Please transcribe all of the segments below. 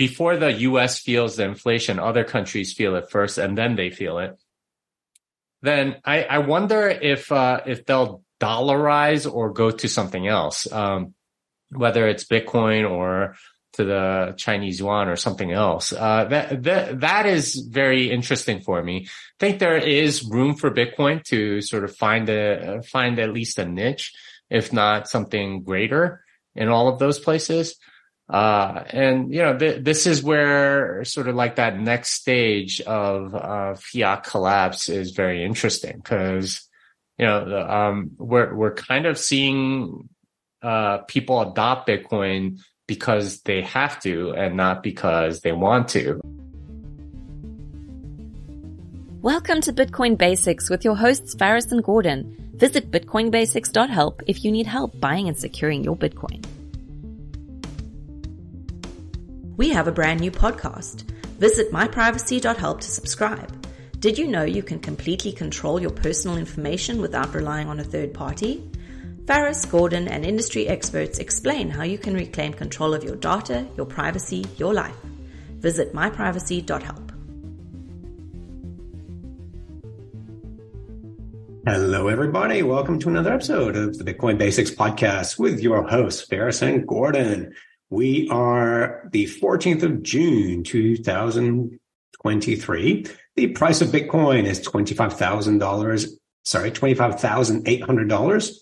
before the U.S. feels the inflation, other countries feel it first, and then they feel it. Then I, I wonder if uh, if they'll dollarize or go to something else, um, whether it's Bitcoin or to the Chinese yuan or something else. Uh, that, that, that is very interesting for me. I think there is room for Bitcoin to sort of find a, find at least a niche, if not something greater in all of those places. Uh, and you know, th- this is where sort of like that next stage of, uh, fiat collapse is very interesting because, you know, um, we're, we're kind of seeing, uh, people adopt Bitcoin because they have to and not because they want to. Welcome to Bitcoin Basics with your hosts Faris and Gordon. Visit bitcoinbasics.help if you need help buying and securing your Bitcoin. We have a brand new podcast. Visit myprivacy.help to subscribe. Did you know you can completely control your personal information without relying on a third party? Faris, Gordon, and industry experts explain how you can reclaim control of your data, your privacy, your life. Visit myprivacy.help. Hello, everybody. Welcome to another episode of the Bitcoin Basics podcast with your hosts, Faris and Gordon. We are the 14th of June, 2023. The price of Bitcoin is $25,000, sorry, $25,800.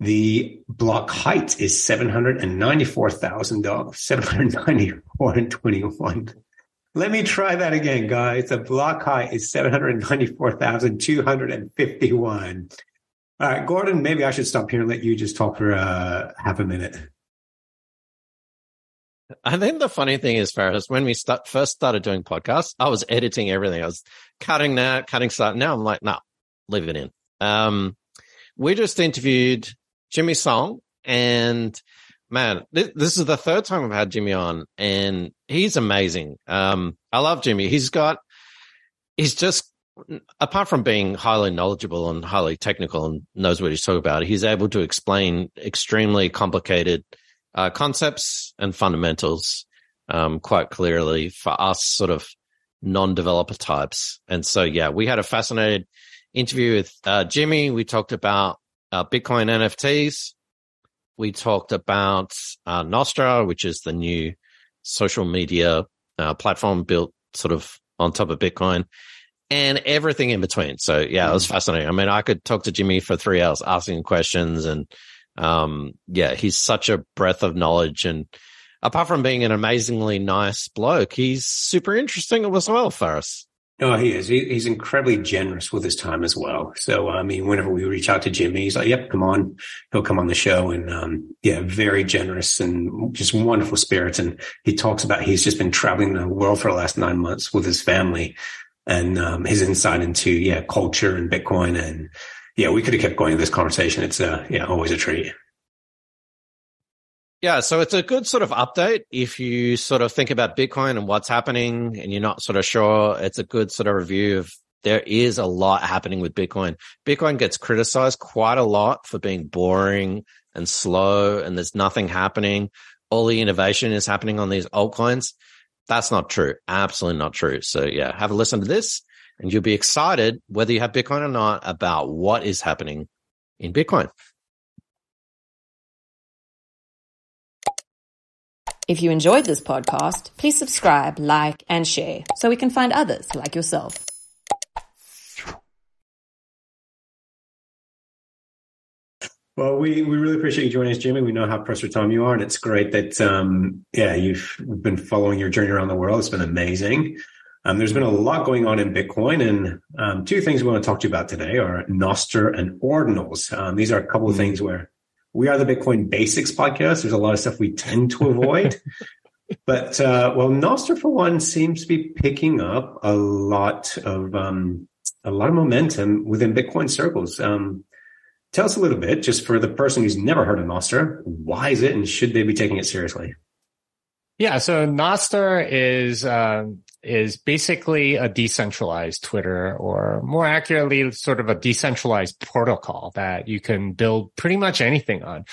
The block height is 794,000, 794 and 21. Let me try that again, guys. The block height is 794,251. All right, Gordon, maybe I should stop here and let you just talk for uh, half a minute. I think the funny thing is, Faris, when we start, first started doing podcasts, I was editing everything. I was cutting that, cutting stuff. Now I'm like, no, leave it in. Um, we just interviewed Jimmy Song. And man, this, this, is the third time I've had Jimmy on and he's amazing. Um, I love Jimmy. He's got, he's just, apart from being highly knowledgeable and highly technical and knows what he's talking about, he's able to explain extremely complicated uh, concepts and fundamentals um, quite clearly for us sort of non-developer types. And so, yeah, we had a fascinating interview with uh, Jimmy. We talked about uh, Bitcoin NFTs. We talked about uh, Nostr, which is the new social media uh, platform built sort of on top of Bitcoin and everything in between. So yeah, it was mm. fascinating. I mean, I could talk to Jimmy for three hours asking questions and, um, yeah, he's such a breadth of knowledge. And apart from being an amazingly nice bloke, he's super interesting as well for us. No, he is. He, he's incredibly generous with his time as well. So, I mean, whenever we reach out to Jimmy, he's like, yep, come on. He'll come on the show and, um, yeah, very generous and just wonderful spirits. And he talks about he's just been traveling the world for the last nine months with his family and, um, his insight into, yeah, culture and Bitcoin. And yeah, we could have kept going in this conversation. It's, uh, yeah, always a treat. Yeah, so it's a good sort of update if you sort of think about Bitcoin and what's happening and you're not sort of sure. It's a good sort of review of there is a lot happening with Bitcoin. Bitcoin gets criticized quite a lot for being boring and slow and there's nothing happening. All the innovation is happening on these altcoins. That's not true. Absolutely not true. So yeah, have a listen to this and you'll be excited whether you have Bitcoin or not about what is happening in Bitcoin. If you enjoyed this podcast, please subscribe, like, and share so we can find others like yourself. Well, we, we really appreciate you joining us, Jimmy. We know how pressed for time you are, and it's great that um, yeah you've been following your journey around the world. It's been amazing. Um, there's been a lot going on in Bitcoin, and um, two things we want to talk to you about today are Nostr and Ordinals. Um, these are a couple of mm-hmm. things where we are the Bitcoin Basics podcast. There's a lot of stuff we tend to avoid. but uh, well, Nostr for one seems to be picking up a lot of um, a lot of momentum within Bitcoin circles. Um, tell us a little bit, just for the person who's never heard of Nostr, why is it, and should they be taking it seriously? Yeah, so Nostr is um, is basically a decentralized Twitter or more accurately, sort of a decentralized protocol that you can build pretty much anything on.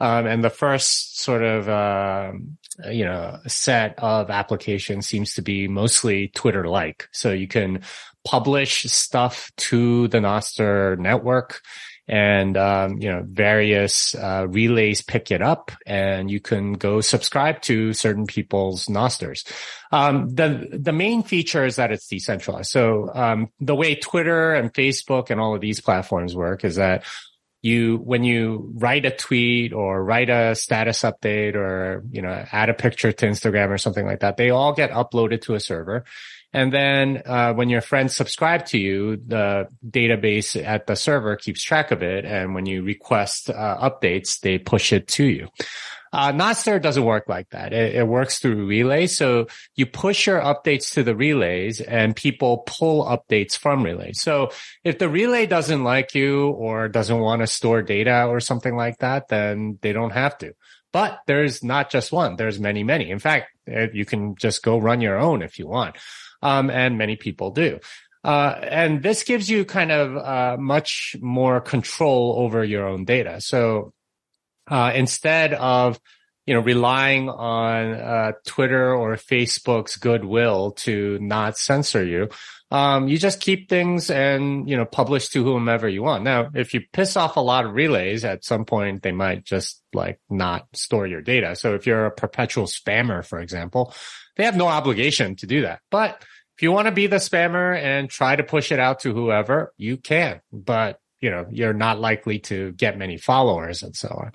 Um, and the first sort of, um, you know, set of applications seems to be mostly Twitter like. So you can publish stuff to the Nostr network and um, you know various uh, relays pick it up and you can go subscribe to certain people's nostrs um, the the main feature is that it's decentralized. So um, the way twitter and facebook and all of these platforms work is that you when you write a tweet or write a status update or you know add a picture to instagram or something like that they all get uploaded to a server and then uh, when your friends subscribe to you, the database at the server keeps track of it. And when you request uh, updates, they push it to you. Uh, doesn't work like that. It, it, works through relays. So you push your updates to the relays and people pull updates from relays. So if the relay doesn't like you or doesn't want to store data or something like that, then they don't have to. But there's not just one. There's many, many. In fact, you can just go run your own if you want um, and many people do. Uh, and this gives you kind of uh, much more control over your own data. So uh, instead of you know relying on uh, Twitter or Facebook's goodwill to not censor you, um, you just keep things and you know publish to whomever you want. Now, if you piss off a lot of relays, at some point they might just like not store your data. So if you're a perpetual spammer, for example, they have no obligation to do that. But if you want to be the spammer and try to push it out to whoever, you can. But you know you're not likely to get many followers and so on.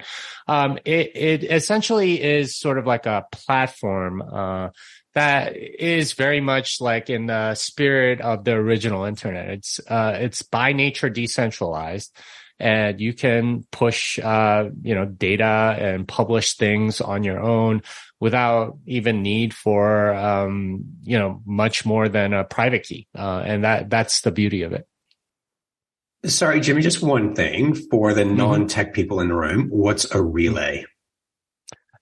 Um, it, it essentially is sort of like a platform uh, that is very much like in the spirit of the original internet. It's uh, it's by nature decentralized and you can push, uh, you know, data and publish things on your own without even need for, um, you know, much more than a private key. Uh, and that, that's the beauty of it. Sorry, Jimmy, just one thing for the mm-hmm. non-tech people in the room. What's a relay?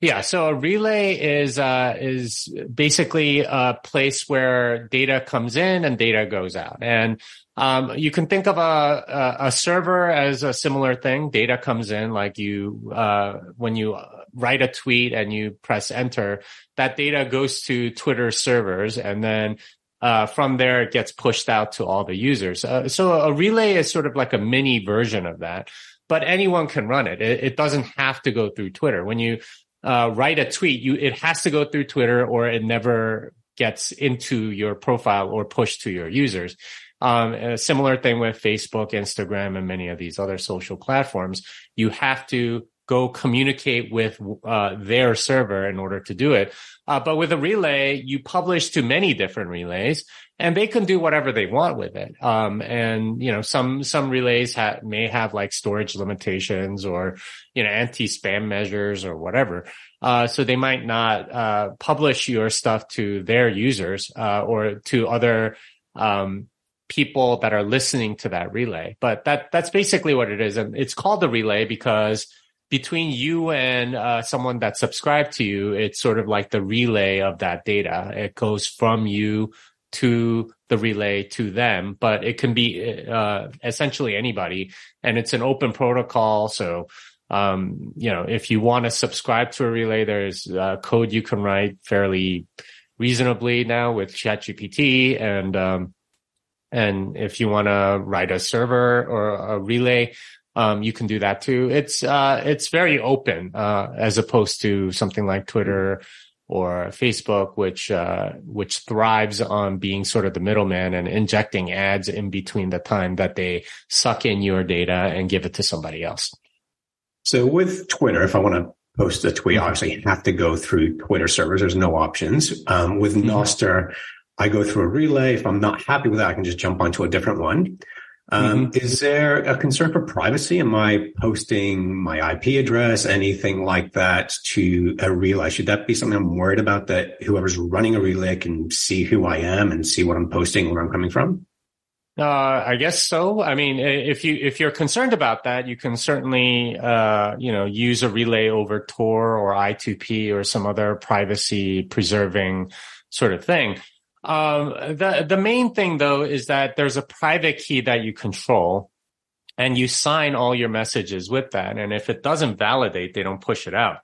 Yeah, so a relay is uh, is basically a place where data comes in and data goes out, and um, you can think of a, a, server as a similar thing. Data comes in, like you uh, when you write a tweet and you press enter, that data goes to Twitter servers, and then uh, from there it gets pushed out to all the users. Uh, so a relay is sort of like a mini version of that but anyone can run it. it. it. doesn't have to go through Twitter. When you uh, write a tweet, you it has to go through Twitter or it never gets into your profile or pushed to your users. Um, a similar thing with Facebook, Instagram, and many of these other social platforms. You have to go communicate with uh, their server in order to do it. Uh, but with a relay, you publish to many different relays, and they can do whatever they want with it. Um, and you know, some some relays ha- may have like storage limitations or you know anti-spam measures or whatever. Uh, so they might not uh, publish your stuff to their users uh, or to other um, people that are listening to that relay. But that that's basically what it is, and it's called a relay because between you and uh, someone that subscribed to you, it's sort of like the relay of that data. It goes from you to the relay to them, but it can be uh, essentially anybody, and it's an open protocol. So, um, you know, if you want to subscribe to a relay, there's uh, code you can write fairly reasonably now with ChatGPT, and um, and if you want to write a server or a relay, um, you can do that too. It's uh, it's very open uh, as opposed to something like Twitter or Facebook, which uh, which thrives on being sort of the middleman and injecting ads in between the time that they suck in your data and give it to somebody else. So with Twitter, if I want to post a tweet, I obviously have to go through Twitter servers. There's no options. Um, with mm-hmm. Nostr, I go through a relay. If I'm not happy with that, I can just jump onto a different one. Um, mm-hmm. Is there a concern for privacy? Am I posting my IP address, anything like that to a relay? Should that be something I'm worried about that whoever's running a relay can see who I am and see what I'm posting, where I'm coming from? Uh, I guess so. I mean, if you if you're concerned about that, you can certainly uh, you know use a relay over Tor or I2P or some other privacy preserving sort of thing. Um, the the main thing though is that there's a private key that you control, and you sign all your messages with that. And if it doesn't validate, they don't push it out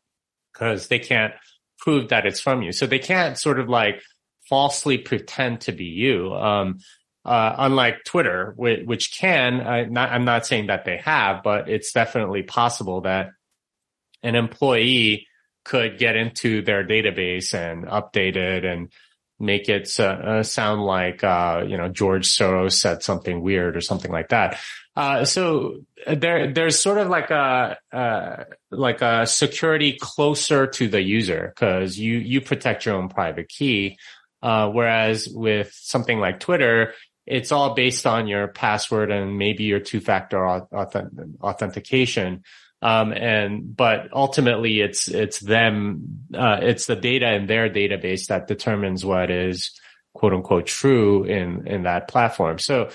because they can't prove that it's from you. So they can't sort of like falsely pretend to be you. Um, uh, unlike Twitter, which, which can, uh, not, I'm not saying that they have, but it's definitely possible that an employee could get into their database and update it and make it uh, sound like uh, you know George Soros said something weird or something like that. Uh, so there, there's sort of like a uh, like a security closer to the user because you you protect your own private key, uh, whereas with something like Twitter, it's all based on your password and maybe your two factor authentication. Um, and, but ultimately it's, it's them, uh, it's the data in their database that determines what is quote unquote true in, in that platform. So,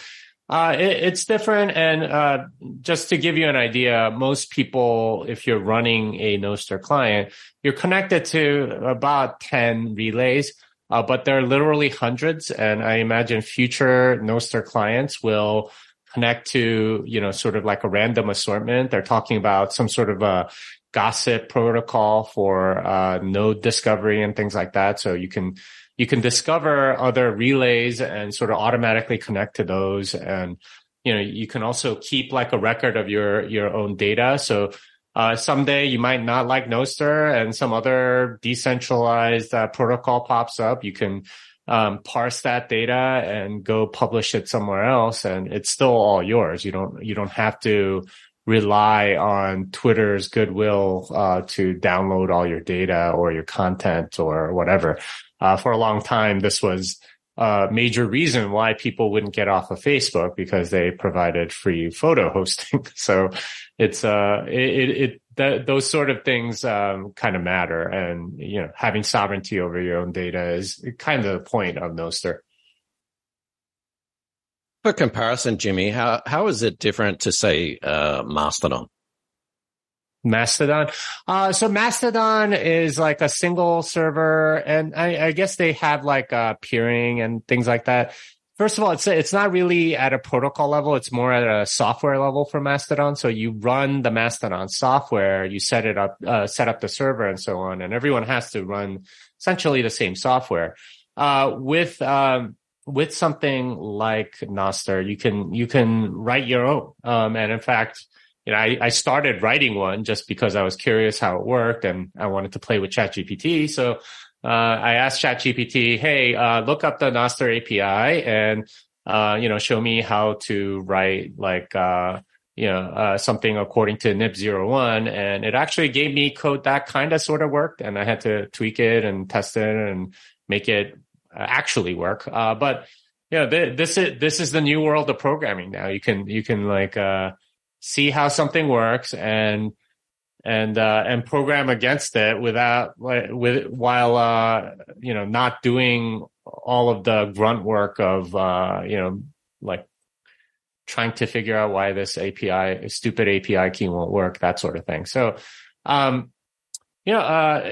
uh, it, it's different. And, uh, just to give you an idea, most people, if you're running a Nostr client, you're connected to about 10 relays. Uh, but there are literally hundreds. And I imagine future Nostr clients will connect to, you know, sort of like a random assortment. They're talking about some sort of a gossip protocol for uh, node discovery and things like that. So you can you can discover other relays and sort of automatically connect to those. And you know you can also keep like a record of your your own data. So uh, someday you might not like Nostr and some other decentralized uh, protocol pops up. You can um, parse that data and go publish it somewhere else and it's still all yours. You don't, you don't have to rely on Twitter's goodwill, uh, to download all your data or your content or whatever. Uh, for a long time, this was a major reason why people wouldn't get off of Facebook because they provided free photo hosting. so it's, uh, it, it, that those sort of things um, kind of matter, and you know, having sovereignty over your own data is kind of the point of Nostr. For comparison, Jimmy, how how is it different to say uh, Mastodon? Mastodon. Uh, so Mastodon is like a single server, and I, I guess they have like uh, peering and things like that. First of all, it's it's not really at a protocol level. It's more at a software level for Mastodon. So you run the Mastodon software, you set it up, uh, set up the server, and so on, and everyone has to run essentially the same software. Uh, with um, with something like Nostr, you can you can write your own. Um, and in fact, you know, I, I started writing one just because I was curious how it worked and I wanted to play with ChatGPT. So uh, I asked ChatGPT, hey, uh, look up the Nostr API and, uh, you know, show me how to write like, uh, you know, uh, something according to NIP01. And it actually gave me code that kind of sort of worked. And I had to tweak it and test it and make it uh, actually work. but, you know, th- this is, this is the new world of programming now. You can, you can like, see how something works and, and uh, and program against it without with while uh, you know not doing all of the grunt work of uh, you know like trying to figure out why this API stupid API key won't work that sort of thing. So um, uh,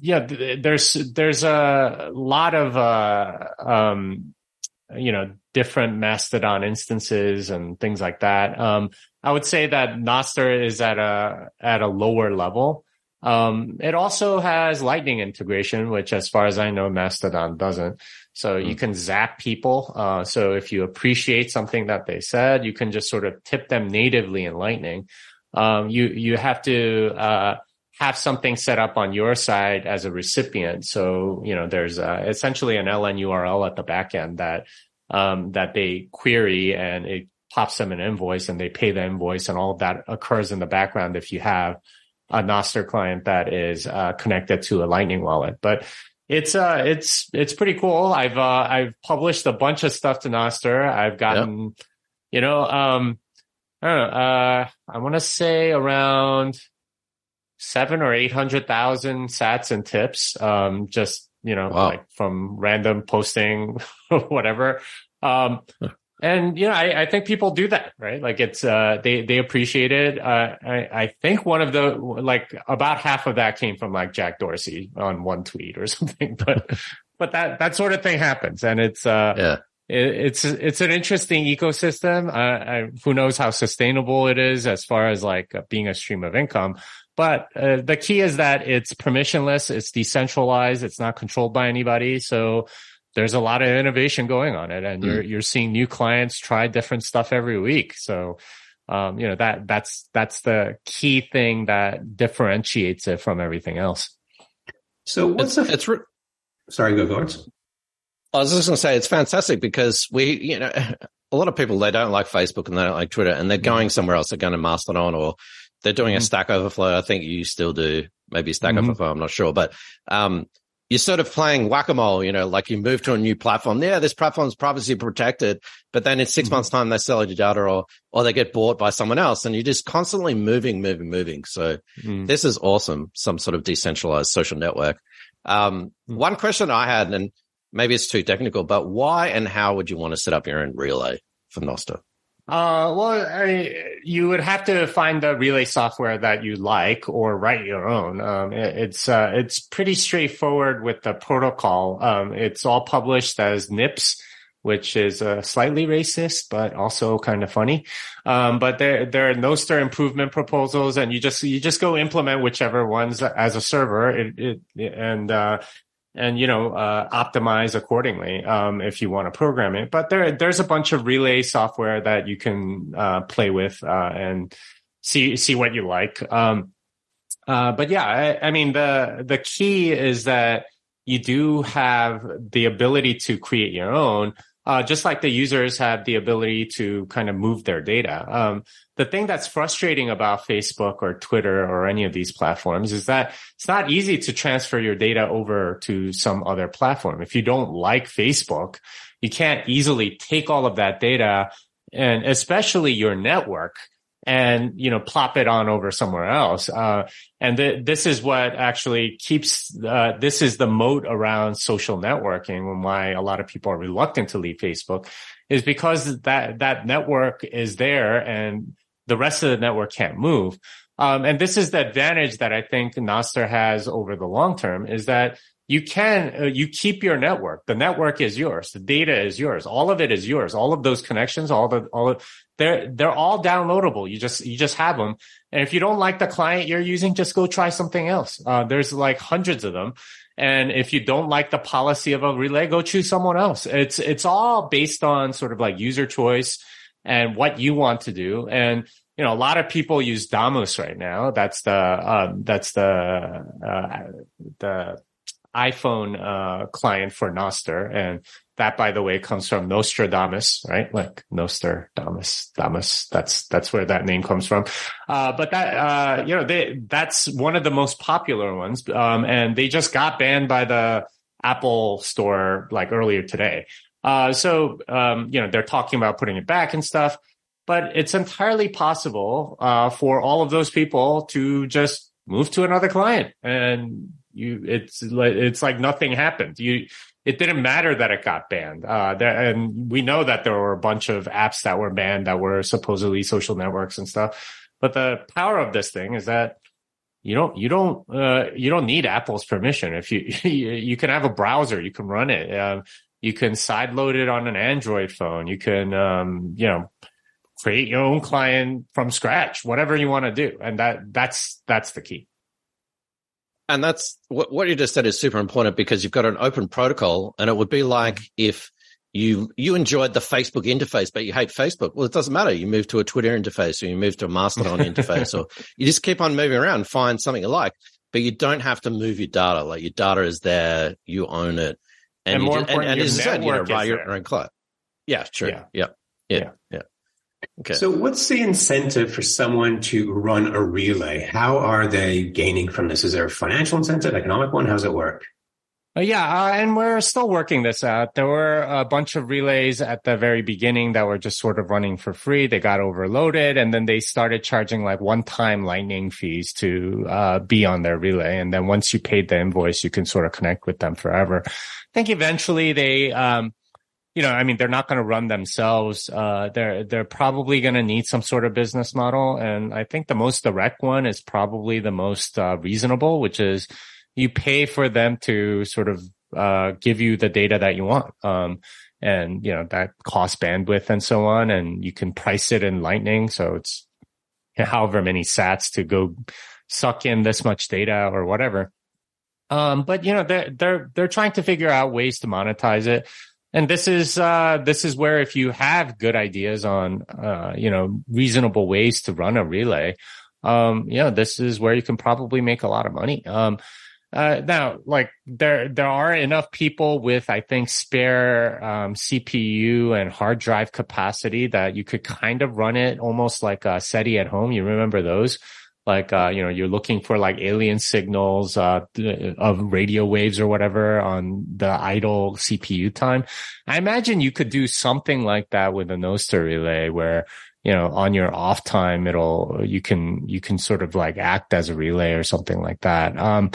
yeah there's there's a lot of uh, um, you know different Mastodon instances and things like that. Um, I would say that Nostr is at a at a lower level. Um, it also has Lightning integration, which, as far as I know, Mastodon doesn't. So mm. you hmm. can zap people. Uh, so if you appreciate something that they said, you can just sort of tip them natively in Lightning. Um, you you have to uh, have something set up on your side as a recipient. So you know there's uh, essentially an LN URL at the back end that um, that they query and it pops them an invoice and they pay the invoice and all of that occurs in the background if you have a Nostr client that is uh, connected to a Lightning wallet. But it's uh it's it's pretty cool. I've uh I've published a bunch of stuff to Nostr. I've gotten yep. you know um I don't know uh I want to say around seven or eight hundred thousand sats and tips um just you know wow. like from random posting whatever um and you know, I, I, think people do that, right? Like it's uh, they they appreciate it. Uh, I, I think one of the like about half of that came from like Jack Dorsey on one tweet or something, but but that that sort of thing happens, and it's uh, yeah. it's it's an interesting ecosystem. Uh, I, who knows how sustainable it is as far as like being a stream of income. But uh, the key is that it's permissionless, it's decentralized, it's not controlled by anybody. So there's a lot of innovation going on it, and mm. you're you're seeing new clients try different stuff every week. So um, you know that that's that's the key thing that differentiates it from everything else. So what's it's, a, it's re- sorry, go Gordon. I was just going to say it's fantastic because we, you know, a lot of people they don't like Facebook and they don't like Twitter, and they're going somewhere else. They're going to Mastodon or they're doing a mm-hmm. Stack Overflow. I think you still do, maybe Stack mm-hmm. Overflow. I'm not sure, but um, you're sort of playing whack a mole. You know, like you move to a new platform. Yeah, this platform's privacy protected, but then in 6 mm-hmm. months' time they sell your data or or they get bought by someone else, and you're just constantly moving, moving, moving. So mm. this is awesome. Some sort of decentralized social network. Um, mm. One question I had, and maybe it's too technical, but why and how would you want to set up your own relay for Nostr? Uh, well, I, you would have to find the relay software that you like or write your own. Um, it, it's, uh, it's pretty straightforward with the protocol. Um, it's all published as NIPS, which is uh, slightly racist, but also kind of funny. Um, but there, there are Nostr improvement proposals and you just, you just go implement whichever ones as a server. It, it, and, uh, and you know uh, optimize accordingly um, if you want to program it. But there there's a bunch of relay software that you can uh, play with uh, and see see what you like. Um, uh, but yeah, I, I, mean the the key is that you do have the ability to create your own. Uh, just like the users have the ability to kind of move their data. Um, the thing that's frustrating about Facebook or Twitter or any of these platforms is that it's not easy to transfer your data over to some other platform. If you don't like Facebook, you can't easily take all of that data and especially your network and you know plop it on over somewhere else uh, and th- this is what actually keeps uh, this is the moat around social networking and why a lot of people are reluctant to leave facebook is because that that network is there and the rest of the network can't move. Um, and this is the advantage that I think Nostr has over the long term is that you can, uh, you keep your network. The network is yours. The data is yours. All of it is yours. All of those connections, all the, all of, they're, they're all downloadable. You just, you just have them. And if you don't like the client you're using, just go try something else. Uh, there's like hundreds of them. And if you don't like the policy of a relay, go choose someone else. It's, it's all based on sort of like user choice and what you want to do. And, you know, a lot of people use Damus right now. That's the, um, that's the, uh, the iPhone, uh, client for Nostr. And that, by the way, comes from Nostradamus, right? Like Nostradamus, Damus. That's, that's where that name comes from. Uh, but that, uh, you know, they, that's one of the most popular ones. Um, and they just got banned by the Apple store like earlier today. Uh, so, um, you know, they're talking about putting it back and stuff, but it's entirely possible, uh, for all of those people to just move to another client and you, it's like, it's like nothing happened. You, it didn't matter that it got banned. Uh, there, and we know that there were a bunch of apps that were banned that were supposedly social networks and stuff. But the power of this thing is that you don't you don't uh, you don't need Apple's permission. If you you can have a browser, you can run it. Uh, you can sideload it on an Android phone. You can, um, you know, create your own client from scratch, whatever you want to do. And that, that's, that's the key. And that's what, what you just said is super important because you've got an open protocol and it would be like if you, you enjoyed the Facebook interface, but you hate Facebook. Well, it doesn't matter. You move to a Twitter interface or you move to a Mastodon interface or you just keep on moving around, find something you like, but you don't have to move your data. Like your data is there. You own it and, and more just, important, and, and as said, you know, buy your own cloud. Yeah, true. Yeah. Yeah. yeah. yeah. yeah. Okay. So what's the incentive for someone to run a relay? How are they gaining from this? Is there a financial incentive, economic one? How does it work? Uh, yeah, uh, and we're still working this out. There were a bunch of relays at the very beginning that were just sort of running for free. They got overloaded and then they started charging like one-time lightning fees to uh, be on their relay. And then once you paid the invoice, you can sort of connect with them forever. Think eventually they, um, you know, I mean, they're not going to run themselves. Uh, they're, they're probably going to need some sort of business model. And I think the most direct one is probably the most uh, reasonable, which is, you pay for them to sort of uh, give you the data that you want. Um, and you know, that costs bandwidth and so on. And you can price it in lightning. So it's however many sats to go suck in this much data or whatever. Um, but you know, they're, they're, they're trying to figure out ways to monetize it. And this is, uh, this is where if you have good ideas on, uh, you know, reasonable ways to run a relay, um, you know, this is where you can probably make a lot of money. Um, uh, now, like there, there are enough people with, I think, spare um, CPU and hard drive capacity that you could kind of run it almost like a SETI at home. You remember those? Like uh, you know you're looking for like alien signals uh, of radio waves or whatever on the idle CPU time. I imagine you could do something like that with a Nostr relay where you know on your off time it'll you can you can sort of like act as a relay or something like that. Um,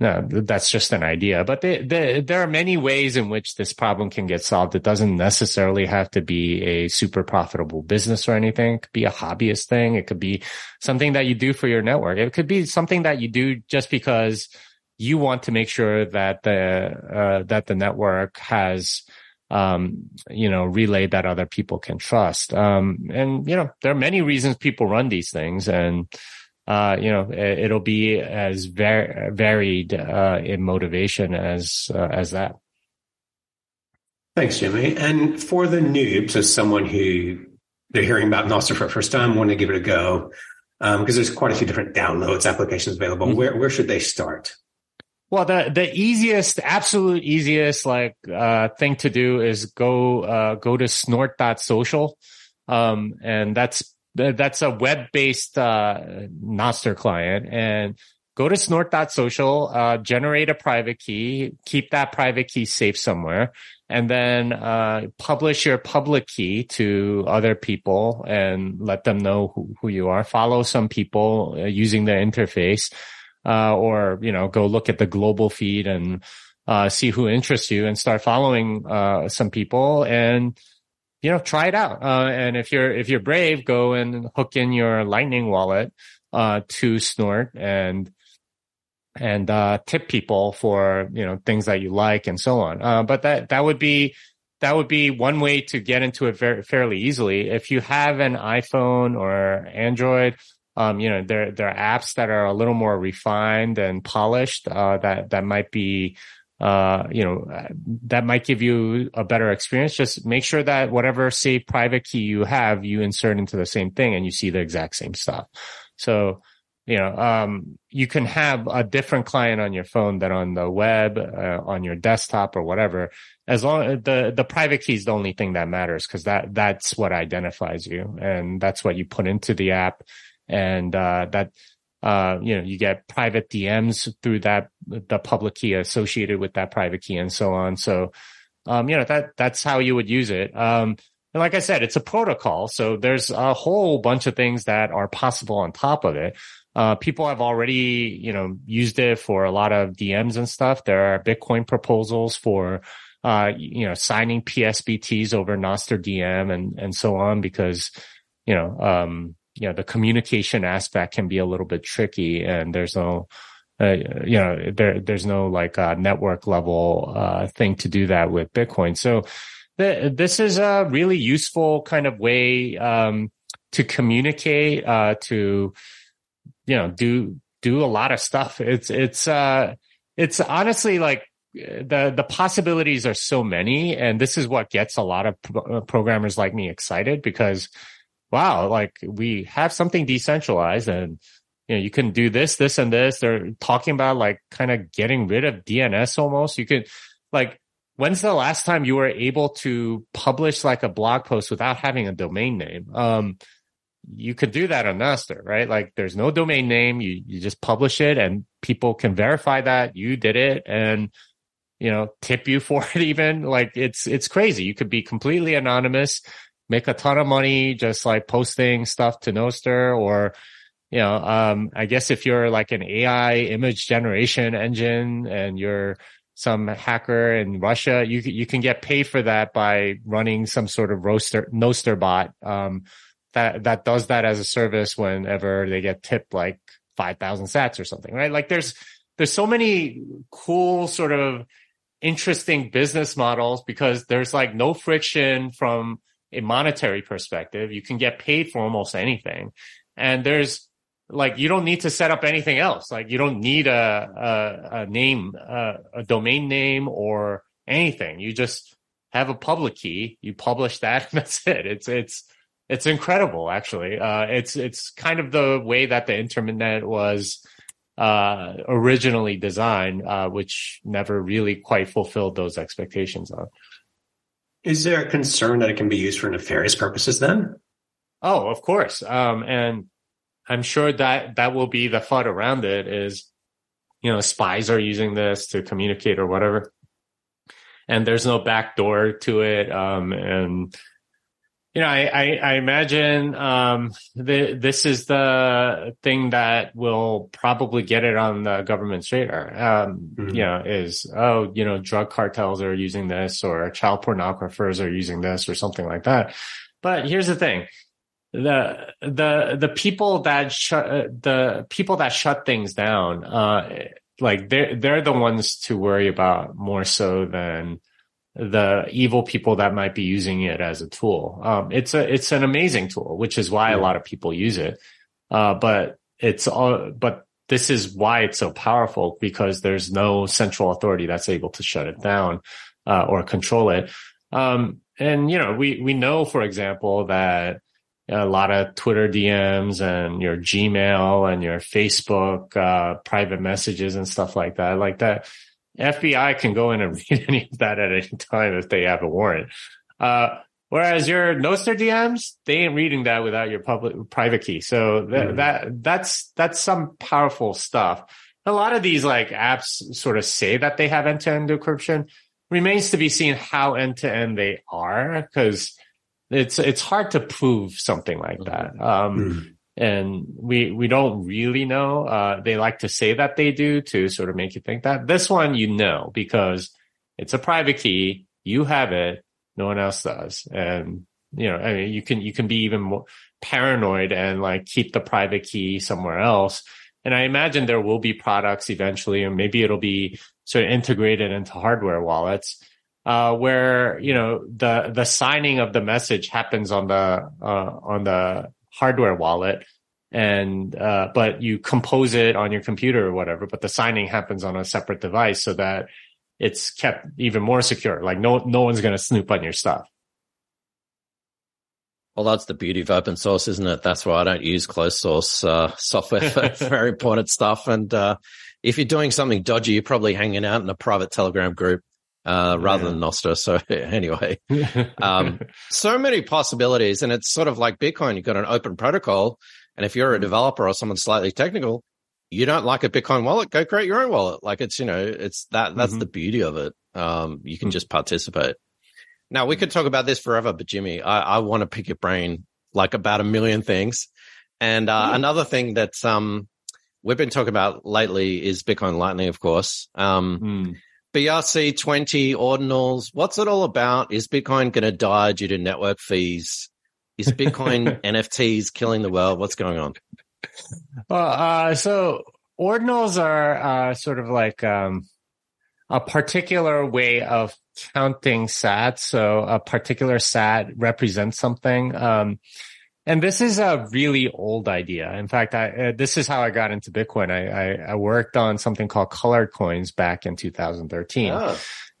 no, that's just an idea. But they, there are many ways in which this problem can get solved. It doesn't necessarily have to be a super profitable business or anything. It could be a hobbyist thing. It could be something that you do for your network. It could be something that you do just because you want to make sure that the uh, that the network has um, you know, relay that other people can trust. Um, and you know, there are many reasons people run these things, and uh, you know, it, will be as var- varied uh, in motivation as uh, as that. Thanks, Jimmy. And for the noobs, as someone who they're hearing about Nostr for the first time, want to give it a go, because um, there's quite a few different downloads applications available. Mm-hmm. Where where should they start? Well, the the easiest, absolute easiest, like uh, thing to do is go uh, go to snort.social, um, and that's that's a web-based uh, Nostr client and go to snort.social, uh, generate a private key, keep that private key safe somewhere, and then uh, publish your public key to other people and let them know who, who you are. Follow some people uh, using the interface, uh, or you know, go look at the global feed and uh, see who interests you and start following some people and you know, try it out. Uh, and if you're, if you're brave, go and hook in your lightning wallet, uh, to snort and, and, uh, tip people for, you know, things that you like and so on. Uh, but that, that would be, that would be one way to get into it very, fairly easily. If you have an iPhone or Android, um, you know, there, there are apps that are a little more refined and polished, uh, that, that might be, uh, you know, that might give you a better experience. Just make sure that whatever safe private key you have, you insert into the same thing and you see the exact same stuff. So, you know, um, you can have a different client on your phone than on the web, uh, on your desktop or whatever. As long as the, the private key is the only thing that matters because that, that's what identifies you and that's what you put into the app. And, uh, that, uh, you know, you get private DMs through that, the public key associated with that private key and so on. So, um, you know, that, that's how you would use it. Um, and like I said, it's a protocol. So there's a whole bunch of things that are possible on top of it. Uh, people have already, you know, used it for a lot of DMs and stuff. There are Bitcoin proposals for, uh, you know, signing PSBTs over Nostr DM and, and so on because, you know, um, you know, the communication aspect can be a little bit tricky and there's no, uh, you know, there, there's no like uh, network level uh, thing to do that with Bitcoin. So th- this is a really useful kind of way um, to communicate, uh, to you know, do do a lot of stuff. It's it's uh, it's honestly like the the possibilities are so many, and this is what gets a lot of pro- programmers like me excited because wow, like we have something decentralized and you know, you can do this, this and this. They're talking about like kind of getting rid of DNS almost. You could like, when's the last time you were able to publish like a blog post without having a domain name? Um, you could do that on Nostr, right? Like there's no domain name. You, you just publish it and people can verify that you did it and, you know, tip you for it even. Like it's, it's crazy. You could be completely anonymous make a ton of money just like posting stuff to Nostr or, you know, um, I guess if you're like an AI image generation engine and you're some hacker in Russia, you you can get paid for that by running some sort of roaster Nostr bot um, that that does that as a service whenever they get tipped like five thousand sats or something, right? Like there's there's so many cool sort of interesting business models because there's like no friction from a monetary perspective. You can get paid for almost anything. And there's like, you don't need to set up anything else. Like you don't need a, a, a name, a, a domain name or anything. You just have a public key. You publish that and that's it. It's, it's, it's incredible actually. Uh, it's, it's kind of the way that the internet was, uh, originally designed, uh, which never really quite fulfilled those expectations on. Is there a concern that it can be used for nefarious purposes then? Oh, of course. Um, and I'm sure that that will be the thought around it is, you know, spies are using this to communicate or whatever. And there's no back door to it. Um, and you know, I, I, I imagine um, the, this is the thing that will probably get it on the government's radar. Um, mm-hmm. You know, is oh, you know, drug cartels are using this, or child pornographers are using this, or something like that. But here's the thing: the the the people that shut the people that shut things down, uh, like they're they're the ones to worry about more so than the evil people that might be using it as a tool. Um, it's a, it's an amazing tool, which is why yeah. a lot of people use it. Uh, but it's all, but this is why it's so powerful because there's no central authority that's able to shut it down, uh, or control it. Um, and you know, we, we know, for example, that a lot of Twitter DMs and your Gmail and your Facebook, uh, private messages and stuff like that, like that FBI can go in and read any of that at any time if they have a warrant. Uh, whereas your Nostr DMs, they ain't reading that without your public private key. So that, mm. that that's that's some powerful stuff. A lot of these like apps sort of say that they have end to end encryption. Remains to be seen how end to end they are because it's it's hard to prove something like that. Um, mm and we we don't really know. Uh, they like to say that they do to sort of make you think that. This one, you know, because it's a private key. You have it. No one else does, and you know, I mean, you can you can be even more paranoid and like keep the private key somewhere else. And I imagine there will be products eventually, and maybe it'll be sort of integrated into hardware wallets. Uh, where you know the the signing of the message happens on the uh, on the hardware wallet and uh, but you compose it on your computer or whatever but the signing happens on a separate device so that it's kept even more secure. Like no no one's going to snoop on your stuff. Well that's the beauty of open source isn't it? That's why i don't use closed source uh, software for very important stuff. And uh, if you're doing something dodgy you're probably hanging out in a private telegram group uh, rather yeah. than Nostr. So anyway, um, so many possibilities. And it's sort of like Bitcoin. You've got an open protocol. And if you're a developer or someone slightly technical, you don't like a Bitcoin wallet, go create your own wallet. Like it's, you know, it's that, that's mm-hmm. the beauty of it. Um, you can mm-hmm. just participate. Now we could talk about this forever, but Jimmy, I, I want to pick your brain like about a million things. And, uh, mm-hmm. another thing that, um, we've been talking about lately is Bitcoin Lightning, of course. Um, mm. BRC20 ordinals. What's it all about? Is Bitcoin going to die due to network fees? Is Bitcoin NFTs killing the world? What's going on? Well, uh, so ordinals are uh, sort of like um, a particular way of counting sats. So a particular sat represents something. Um, and this is a really old idea. In fact, I, uh, this is how I got into Bitcoin. I, I, I, worked on something called colored coins back in 2013. Oh.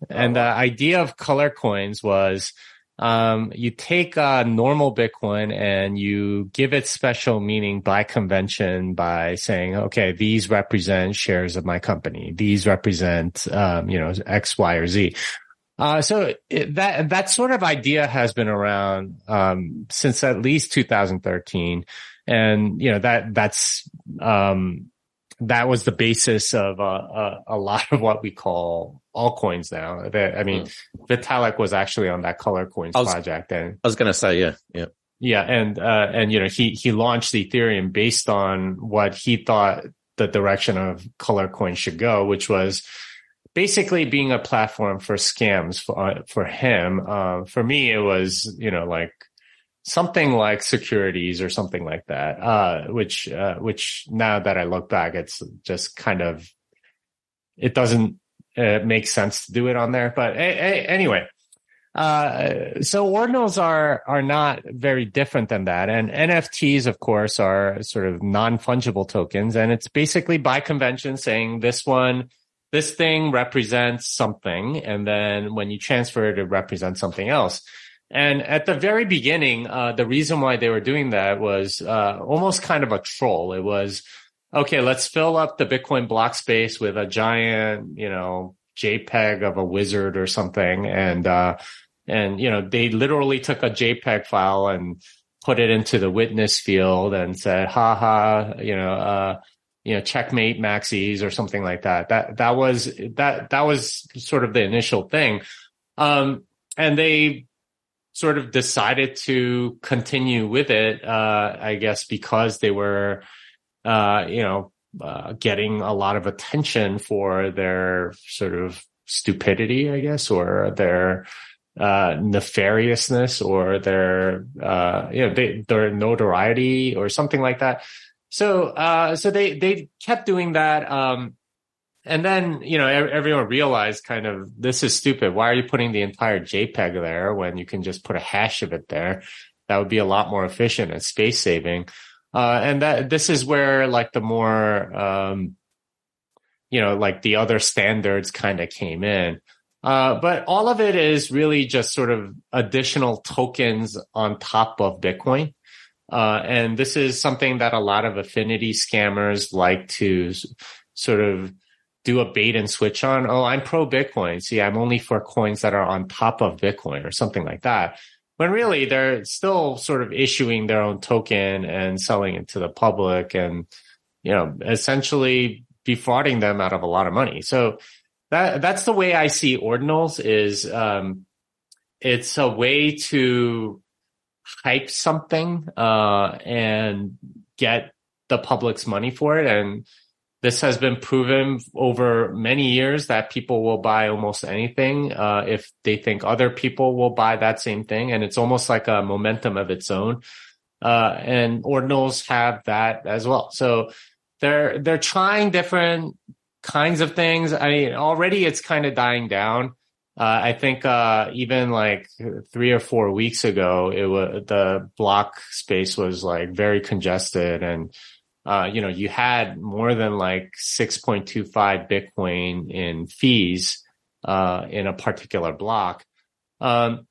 And the idea of color coins was, um, you take a normal Bitcoin and you give it special meaning by convention by saying, okay, these represent shares of my company. These represent, um, you know, X, Y, or Z. Uh, so it, that that sort of idea has been around um, since at least 2013, and you know that that's um, that was the basis of uh, a, a, lot of what we call altcoins now. That, I mean, mm. Vitalik was actually on that Color Coins was, project, and I was going to say, yeah, yeah, yeah, and uh, and you know he he launched Ethereum based on what he thought the direction of Color Coin should go, which was basically being a platform for scams for, uh, for him. Uh, for me, it was, you know, like something like securities or something like that. Uh, which, uh, which now that I look back, it's just kind of, it doesn't it makes sense to do it on there. But anyway, uh, so ordinals are are not very different than that, and NFTs, of course, are sort of non fungible tokens, and it's basically by convention saying this one, this thing represents something, and then when you transfer it, it represents something else. And at the very beginning, uh, the reason why they were doing that was uh, almost kind of a troll. It was okay, let's fill up the Bitcoin block space with a giant, you know, JPEG of a wizard or something. And, uh, and, you know, they literally took a JPEG file and put it into the witness field and said, ha ha, you know, uh, you know, checkmate maxis or something like that. That, that was, that, that was sort of the initial thing. Um, and they sort of decided to continue with it, uh, I guess because they were, uh, you know, uh, getting a lot of attention for their sort of stupidity, I guess, or their uh, nefariousness or their, uh, you know, they, their notoriety or something like that. So, uh, so they, they kept doing that. Um, and then, you know, everyone realized kind of this is stupid. Why are you putting the entire JPEG there when you can just put a hash of it there? That would be a lot more efficient and space saving. Uh, and that this is where like the more, um, you know, like the other standards kind of came in. Uh, but all of it is really just sort of additional tokens on top of Bitcoin. Uh, and this is something that a lot of affinity scammers like to sort of do a bait and switch on. Oh, I'm pro Bitcoin. See, I'm only for coins that are on top of Bitcoin or something like that when really they're still sort of issuing their own token and selling it to the public and, you know, essentially defrauding them out of a lot of money. So that, that's the way I see ordinals is, um, it's a way to hype something, uh, and get the public's money for it. And, this has been proven over many years that people will buy almost anything uh, if they think other people will buy that same thing, and it's almost like a momentum of its own. Uh, and ordinals have that as well. So they're they're trying different kinds of things. I mean, already it's kind of dying down. Uh, I think uh, even like three or four weeks ago, it was the block space was like very congested and uh, you know, you had more than like 6.25 Bitcoin in fees, uh, in a particular block. Um,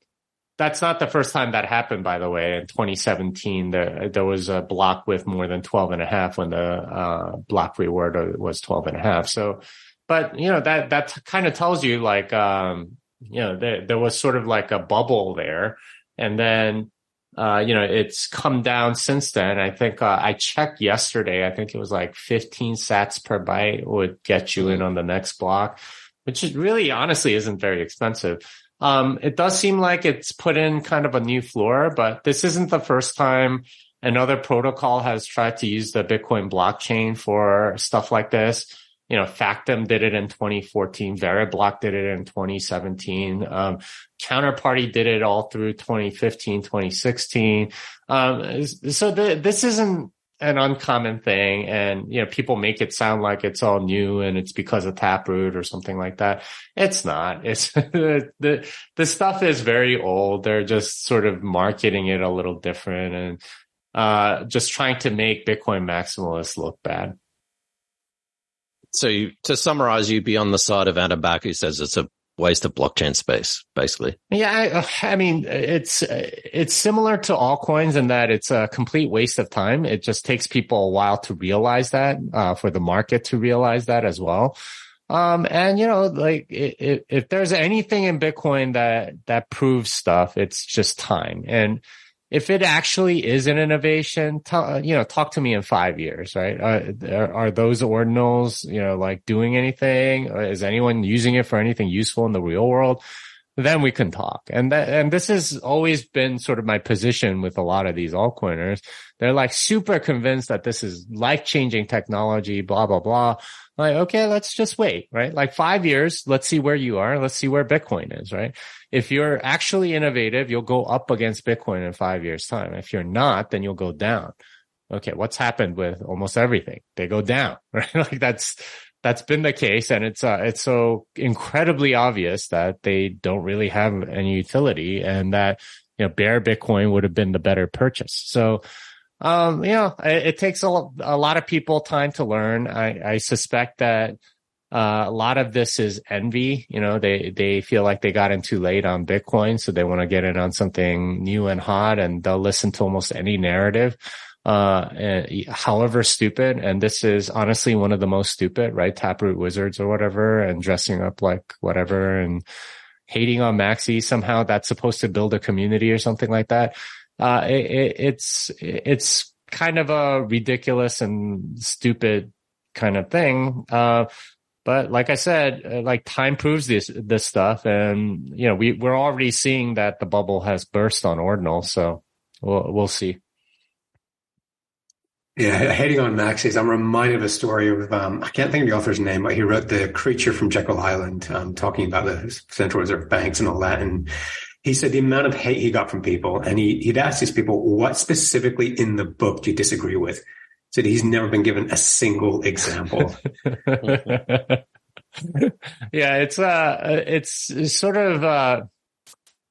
that's not the first time that happened, by the way. In 2017, there, there was a block with more than 12 and a half when the, uh, block reward was 12 and a half. So, but, you know, that, that kind of tells you like, um, you know, there, there was sort of like a bubble there. And then, uh, you know, it's come down since then. I think uh, I checked yesterday. I think it was like 15 sats per byte would get you in on the next block, which is really honestly isn't very expensive. Um, it does seem like it's put in kind of a new floor, but this isn't the first time another protocol has tried to use the Bitcoin blockchain for stuff like this you know, Factom did it in 2014. Veriblock did it in 2017. Um, Counterparty did it all through 2015, 2016. Um, so the, this isn't an uncommon thing. And, you know, people make it sound like it's all new and it's because of Taproot or something like that. It's not. It's the, the stuff is very old. They're just sort of marketing it a little different and, uh, just trying to make Bitcoin maximalists look bad. So you, to summarize, you'd be on the side of Adam Back who says it's a waste of blockchain space, basically. Yeah, I, I, mean, it's it's similar to altcoins in that it's a complete waste of time. It just takes people a while to realize that, uh, for the market to realize that as well. Um, and you know, like if, if there's anything in Bitcoin that that proves stuff, it's just time. And if it actually is an innovation, uh, you know, talk to me in five years, right? Are, are, those ordinals, you know, like doing anything? Is anyone using it for anything useful in the real world? Then we can talk. And that, and this has always been sort of my position with a lot of these altcoiners. They're like super convinced that this is life changing technology, blah, blah, blah. Like, okay, let's just wait, right? Like five years. Let's see where you are. Let's see where Bitcoin is, right? If you're actually innovative, you'll go up against Bitcoin in five years time. If you're not, then you'll go down. Okay. What's happened with almost everything? They go down, right? like that's, that's been the case, and it's uh, it's so incredibly obvious that they don't really have any utility, and that you know bare Bitcoin would have been the better purchase. So. Um, you know, it, it takes a, a lot of people time to learn. I, I suspect that uh, a lot of this is envy. You know, they, they feel like they got in too late on Bitcoin. So they want to get in on something new and hot and they'll listen to almost any narrative uh, however stupid. And this is honestly one of the most stupid, right? Taproot wizards or whatever and dressing up like whatever and hating on Maxi somehow that's supposed to build a community or something like that. Uh, it, it, it's, it's kind of a ridiculous and stupid kind of thing. Uh, but like I said, uh, like time proves this, this stuff. And, you know, we, we're already seeing that the bubble has burst on Ordinal. So we'll, we'll see. Yeah, hating on Maxis. I'm reminded of a story of um, I can't think of the author's name, but he wrote the Creature from Jekyll Island, um, talking about the Central Reserve banks and all that. And he said the amount of hate he got from people, and he he'd asked these people, "What specifically in the book do you disagree with?" Said he's never been given a single example. yeah, it's uh, it's sort of uh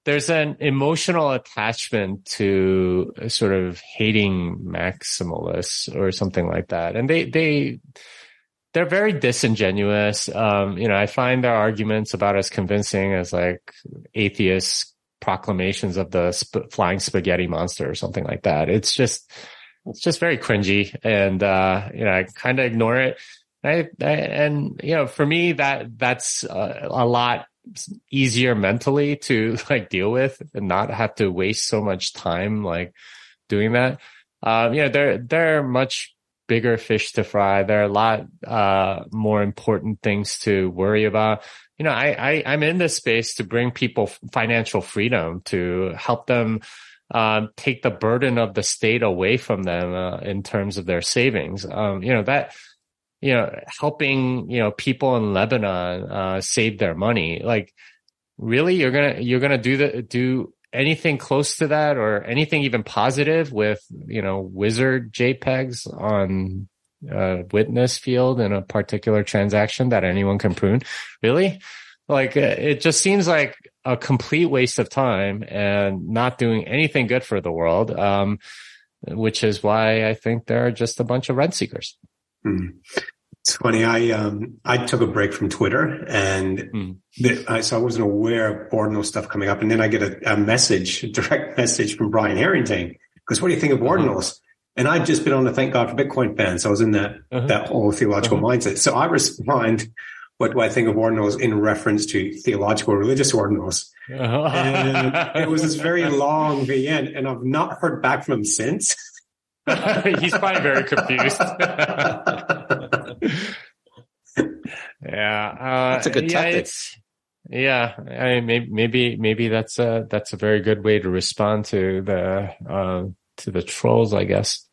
there's an emotional attachment to sort of hating maximalists or something like that. And they, they, they're very disingenuous. Um, you know, I find their arguments about as convincing as like atheist proclamations of the sp- flying spaghetti monster or something like that. It's just, it's just very cringy. And, uh, you know, I kind of ignore it. I, I, and, you know, for me, that, that's a, a lot easier mentally to like deal with and not have to waste so much time like doing that. Um, you know, there there are much bigger fish to fry. There are a lot uh, more important things to worry about. You know, I, I I'm in this space to bring people financial freedom to help them um, take the burden of the state away from them uh, in terms of their savings. Um, you know that you know, helping, you know, people in Lebanon, uh, save their money. Like, really, you're to, you're to do the, do anything close to that or anything even positive with, you know, wizard JPEGs on, uh, witness field in a particular transaction that anyone can prune. Really? Like, uh, it just seems like a complete waste of time and not doing anything good for the world. Um, which is why I think there are just a bunch of rent seekers. Mm. It's funny. I um I took a break from Twitter, and mm. the, I, so I wasn't aware of Ordinal stuff coming up. And then I get a, a message, a direct message from Brian Harrington, because what do you think of uh-huh. Ordinals? Uh-huh. And I'd just been on the Thank God for Bitcoin fan, so I was in that uh-huh. that whole theological uh-huh. mindset. So I respond, "What do I think of Ordinals in reference to theological religious Ordinals?" And it was this very long VN, and I've not heard back from him since. He's probably very confused. yeah, uh, that's a good yeah, tactic. Yeah, I mean, maybe maybe maybe that's a that's a very good way to respond to the uh, to the trolls, I guess.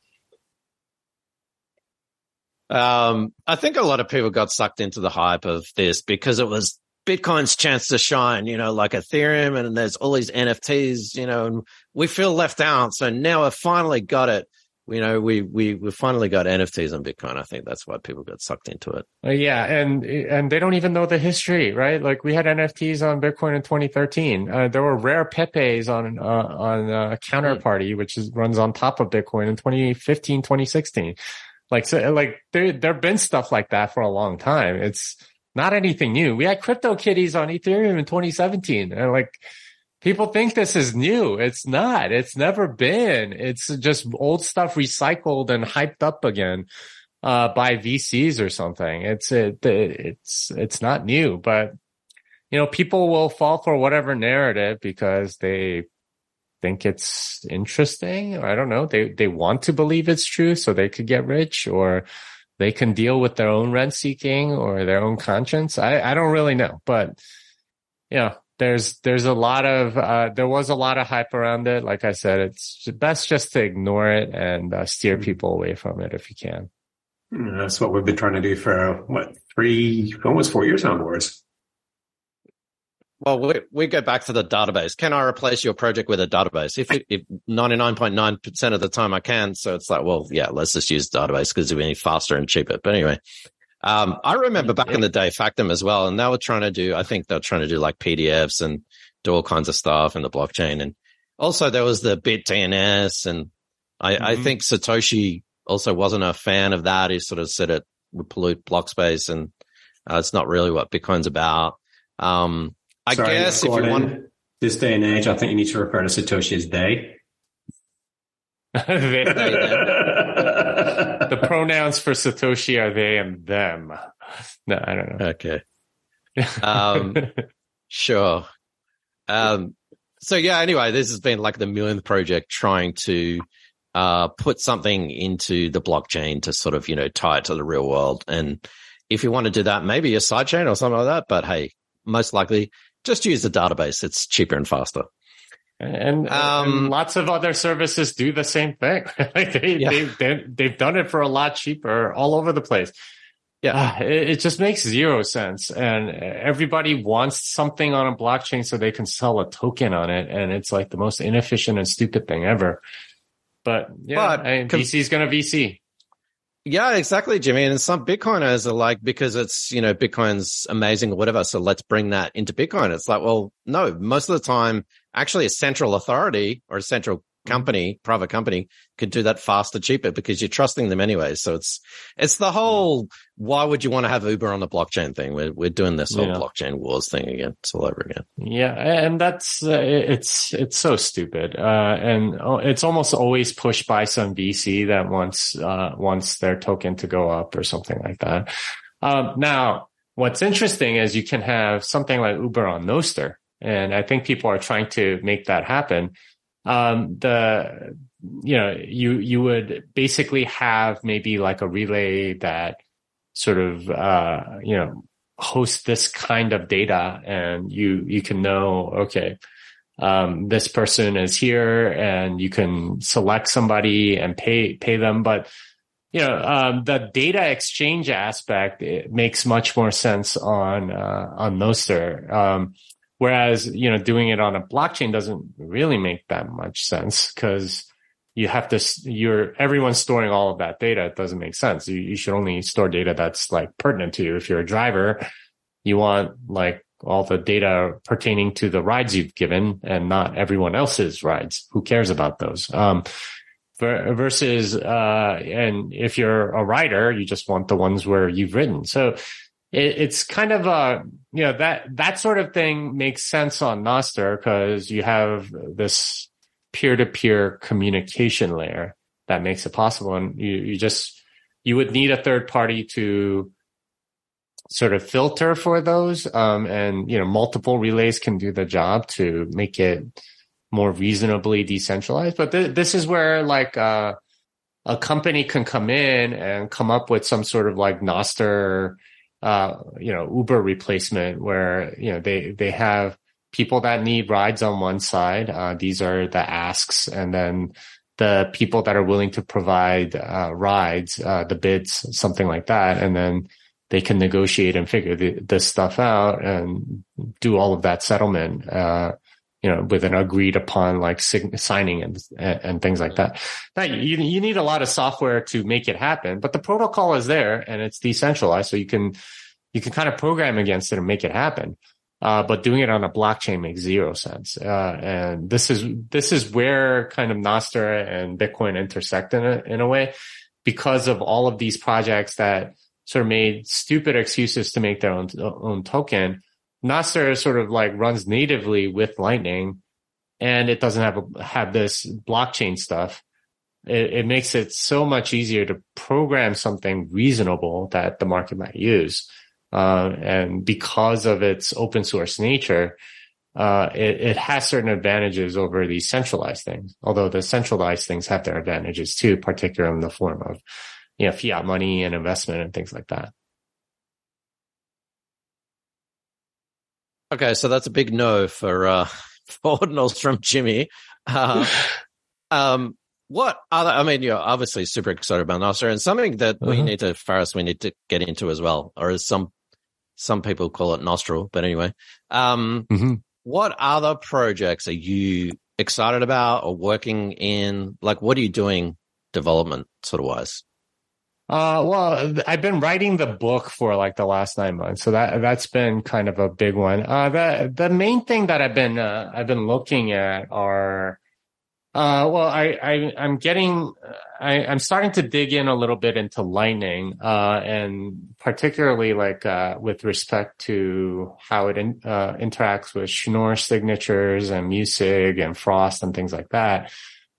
Um, I think a lot of people got sucked into the hype of this because it was Bitcoin's chance to shine, you know, like Ethereum and there's all these NFTs, you know, and we feel left out. So now I've finally got it you know, we we we finally got NFTs on Bitcoin. I think that's why people got sucked into it. Uh, yeah, and and they don't even know the history, right? Like we had NFTs on Bitcoin in 2013. Uh, there were rare Pepes on uh, on uh, Counterparty, which is, runs on top of Bitcoin in 2015, 2016. Like so, like there there've been stuff like that for a long time. It's not anything new. We had Crypto Kitties on Ethereum in 2017, and like people think this is new. It's not. It's never been. It's just old stuff recycled and hyped up again uh, by VCs or something. It's it, it's it's not new, but you know, people will fall for whatever narrative because they think it's interesting. or I don't know. They they want to believe it's true so they could get rich or they can deal with their own rent seeking or their own conscience. I, I don't really know, but you know, there's there's a lot of uh, there was a lot of hype around it. Like I said, it's best just to ignore it and uh, steer people away from it if you can. That's what we've been trying to do for what three, almost four years on boards. Well, we, we go back to the database. Can I replace your project with a database? If, if 99.9% of the time I can. So it's like, well, yeah, let's just use database because it'll be faster and cheaper. But anyway, Um, I remember back in the day Factom as well, and they were trying to do, I think they were trying to do like PDFs and do all kinds of stuff in the blockchain. And also there was the BitDNS and I, mm-hmm. I think Satoshi also wasn't a fan of that. He sort of said it would pollute block space and uh, it's not really what Bitcoin's about. Um, I Sorry, guess if you want this day and age, I think you need to refer to Satoshi as they. the pronouns for Satoshi are they and them. No, I don't know. Okay. Um, sure. Um, so yeah, anyway, this has been like the millionth project trying to, uh, put something into the blockchain to sort of, you know, tie it to the real world. And if you want to do that, maybe a sidechain or something like that. But hey, most likely just use the database. It's cheaper and faster. And, um, and, lots of other services do the same thing. like they, yeah. they've, they've, they've done it for a lot cheaper all over the place. Yeah, it, it, just makes zero sense. And everybody wants something on a blockchain so they can sell a token on it. And it's like the most inefficient and stupid thing ever. But yeah, but, I mean, VC is going to VC. Yeah, exactly, Jimmy. And some Bitcoiners are like, because it's, you know, Bitcoin's amazing or whatever. So let's bring that into Bitcoin. It's like, well, no, most of the time, actually a central authority or a central company, private company could do that faster, cheaper because you're trusting them anyway. So it's, it's the whole, why would you want to have Uber on the blockchain thing? We're, we're doing this whole yeah. blockchain wars thing again. It's all over again. Yeah. And that's, uh, it's, it's so stupid. Uh, and oh, it's almost always pushed by some VC that wants, uh, wants their token to go up or something like that. Um, now what's interesting is you can have something like Uber on Nostr. And I think people are trying to make that happen um, the you know you you would basically have maybe like a relay that sort of uh, you know hosts this kind of data, and you you can know okay. Um, this person is here and you can select somebody and pay, pay them. But, you know, um, the data exchange aspect, makes much more sense on, uh, on Nostr. Um, Whereas, you know, doing it on a blockchain doesn't really make that much sense because you have to, you're, everyone's storing all of that data. It doesn't make sense. You, you should only store data that's like pertinent to you. If you're a driver, you want like all the data pertaining to the rides you've given and not everyone else's rides. Who cares about those? Um, versus, uh, and if you're a rider, you just want the ones where you've ridden. So it, it's kind of a, you know, that, that sort of thing makes sense on Nostr because you have this peer to peer communication layer that makes it possible. And you, you just, you would need a third party to sort of filter for those. Um, and, you know, multiple relays can do the job to make it more reasonably decentralized. But th- this is where like, uh, a company can come in and come up with some sort of like Nostr uh, you know, Uber replacement where, you know, they, they have people that need rides on one side. Uh, these are the asks and then the people that are willing to provide, uh, rides, uh, the bids, something like that. And then they can negotiate and figure the, this stuff out and do all of that settlement, uh, you know, with an agreed upon like sig- signing and, and things like that. Now you, you need a lot of software to make it happen, but the protocol is there and it's decentralized. So you can, you can kind of program against it and make it happen. Uh, but doing it on a blockchain makes zero sense. Uh, and this is, this is where kind of Nostr and Bitcoin intersect in a, in a way because of all of these projects that sort of made stupid excuses to make their own, own token Nostr sort of like runs natively with Lightning and it doesn't have a, have this blockchain stuff. It, it, makes it so much easier to program something reasonable that the market might use. Uh, and because of its open source nature, uh, it, it, has certain advantages over these centralized things. Although the centralized things have their advantages too, particularly in the form of, you know, fiat money and investment and things like that. Okay, so that's a big no for uh, for Ordinals from Jimmy. Uh, um, what other? I mean, you're obviously super excited about Nostr, and something that uh-huh. we need to, Faris, we need to get into as well, or as some some people call it Nostril, but anyway. Um, mm-hmm. what other projects are you excited about or working in? Like, what are you doing development sort of wise? Uh, well, I've been writing the book for like the last nine months, so that that's been kind of a big one. Uh, the the main thing that I've been uh, I've been looking at are, uh, well, I, I I'm getting I, am starting to dig in a little bit into Lightning, uh, and particularly like uh, with respect to how it in, uh, interacts with Schnorr signatures and Musig and Frost and things like that.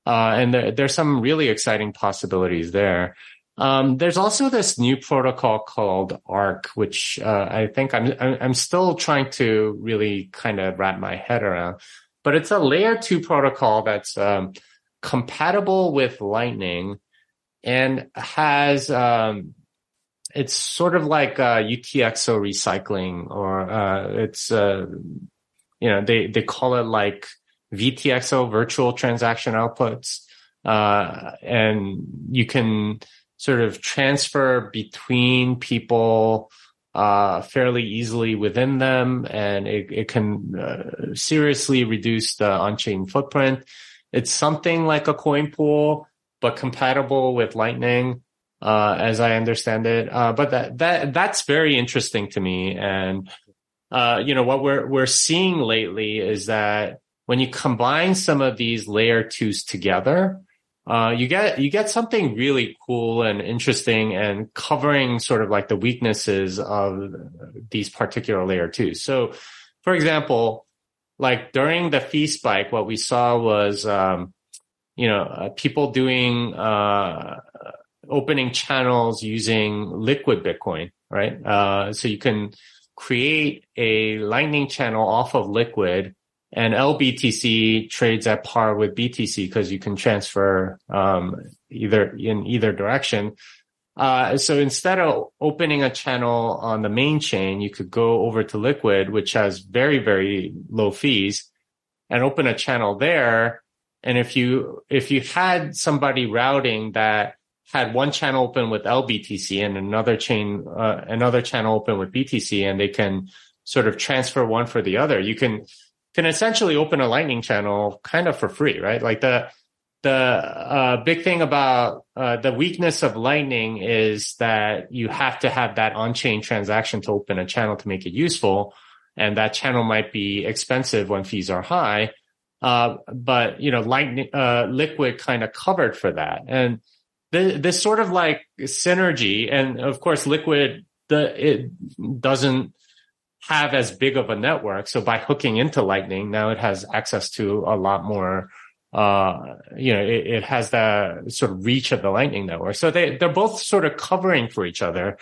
Uh, and there, there's some really exciting possibilities there. Um, there's also this new protocol called Ark, which uh, I think I'm I'm still trying to really kind of wrap my head around. But it's a layer two protocol that's um, compatible with Lightning and has um, it's sort of like uh, UTXO recycling, or uh, it's uh, you know they they call it like VTXO virtual transaction outputs, uh, and you can sort of transfer between people uh, fairly easily within them, and it, it can uh, seriously reduce the on-chain footprint. It's something like a coin pool, but compatible with Lightning, uh, as I understand it. Uh, but that that that's very interesting to me, and uh, you know what we're we're seeing lately is that when you combine some of these layer twos together, uh, you get you get something really cool and interesting and covering sort of like the weaknesses of these particular layer twos. So, for example, like during the fee spike, what we saw was um, you know uh, people doing uh, opening channels using liquid Bitcoin, right? Uh, so you can create a Lightning channel off of Liquid and LBTC trades at par with BTC because you can transfer um, either in either direction. Uh, so instead of opening a channel on the main chain, you could go over to Liquid, which has very, very low fees and open a channel there. And if you, if you had somebody routing that had one channel open with LBTC and another chain, uh, another channel open with BTC and they can sort of transfer one for the other, you can, can essentially open a lightning channel kind of for free, right? Like the, the uh, big thing about uh, the weakness of lightning is that you have to have that on-chain transaction to open a channel to make it useful. And that channel might be expensive when fees are high. Uh, but you know, lightning, uh, liquid kind of covered for that. And the, this sort of like synergy, and of course, liquid, the, it doesn't, have as big of a network. So by hooking into Lightning, now it has access to a lot more. Uh, you know, it, it, has the sort of reach of the Lightning network. So they they're both sort of covering for each other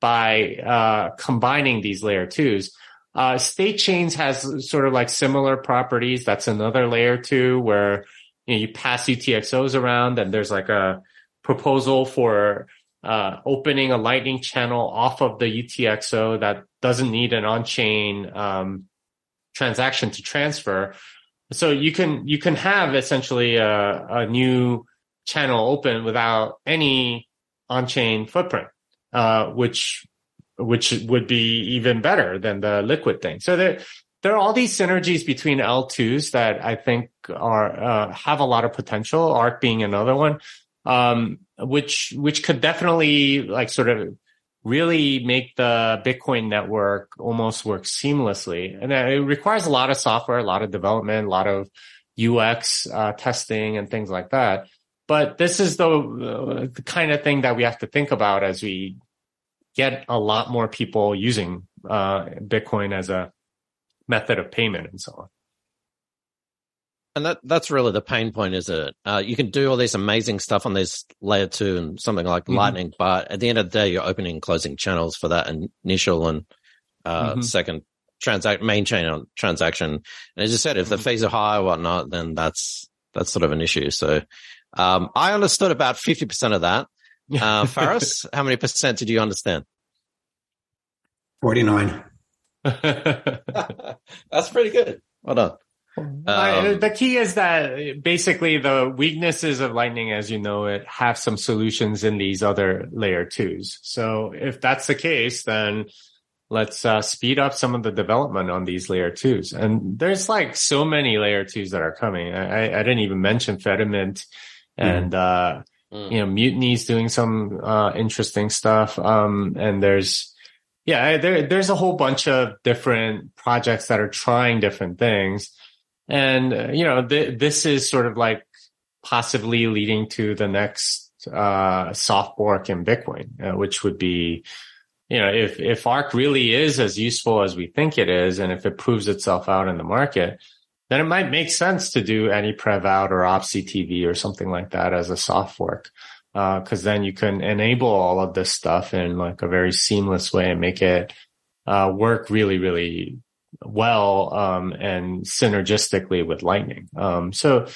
by uh, combining these layer twos. Uh, state chains has sort of like similar properties. That's another layer two where you, know, you pass UTXOs around and there's like a proposal for uh, opening a lightning channel off of the UTXO that doesn't need an on-chain um, transaction to transfer. So you can you can have essentially a, a new channel open without any on-chain footprint, uh, which which would be even better than the liquid thing. So there there are all these synergies between L2s that I think are uh, have a lot of potential. Ark being another one um, which which could definitely like sort of really make the Bitcoin network almost work seamlessly. And it requires a lot of software, a lot of development, a lot of UX uh, testing and things like that. But this is the, uh, the kind of thing that we have to think about as we get a lot more people using uh, Bitcoin as a method of payment and so on. And that that's really the pain point, is it? Uh, you can do all this amazing stuff on this layer two and something like mm-hmm. Lightning, but at the end of the day, you're opening and closing channels for that initial and uh, mm-hmm. second transact main chain transaction. And as you said, if the mm-hmm. fees are high or whatnot, then that's that's sort of an issue. So um, I understood about fifty percent of that. Uh, Faris, how many percent did you understand? Forty nine. that's pretty good. Well done. Um, the key is that basically the weaknesses of Lightning, as you know it, have some solutions in these other layer twos. So if that's the case, then let's uh, speed up some of the development on these layer twos. And there's like so many layer twos that are coming. I, I didn't even mention Fedimint and, mm. uh, Mm. You know, Mutiny's doing some uh, interesting stuff. Um, and there's, yeah, there, there's a whole bunch of different projects that are trying different things. And, uh, you know, th- this is sort of like possibly leading to the next, uh, soft fork in Bitcoin, uh, which would be, you know, if, if ARK really is as useful as we think it is, and if it proves itself out in the market, then it might make sense to do any prev out or opctv or something like that as a soft fork. Uh, cause then you can enable all of this stuff in like a very seamless way and make it, uh, work really, really well, um, and synergistically with lightning. Um, so,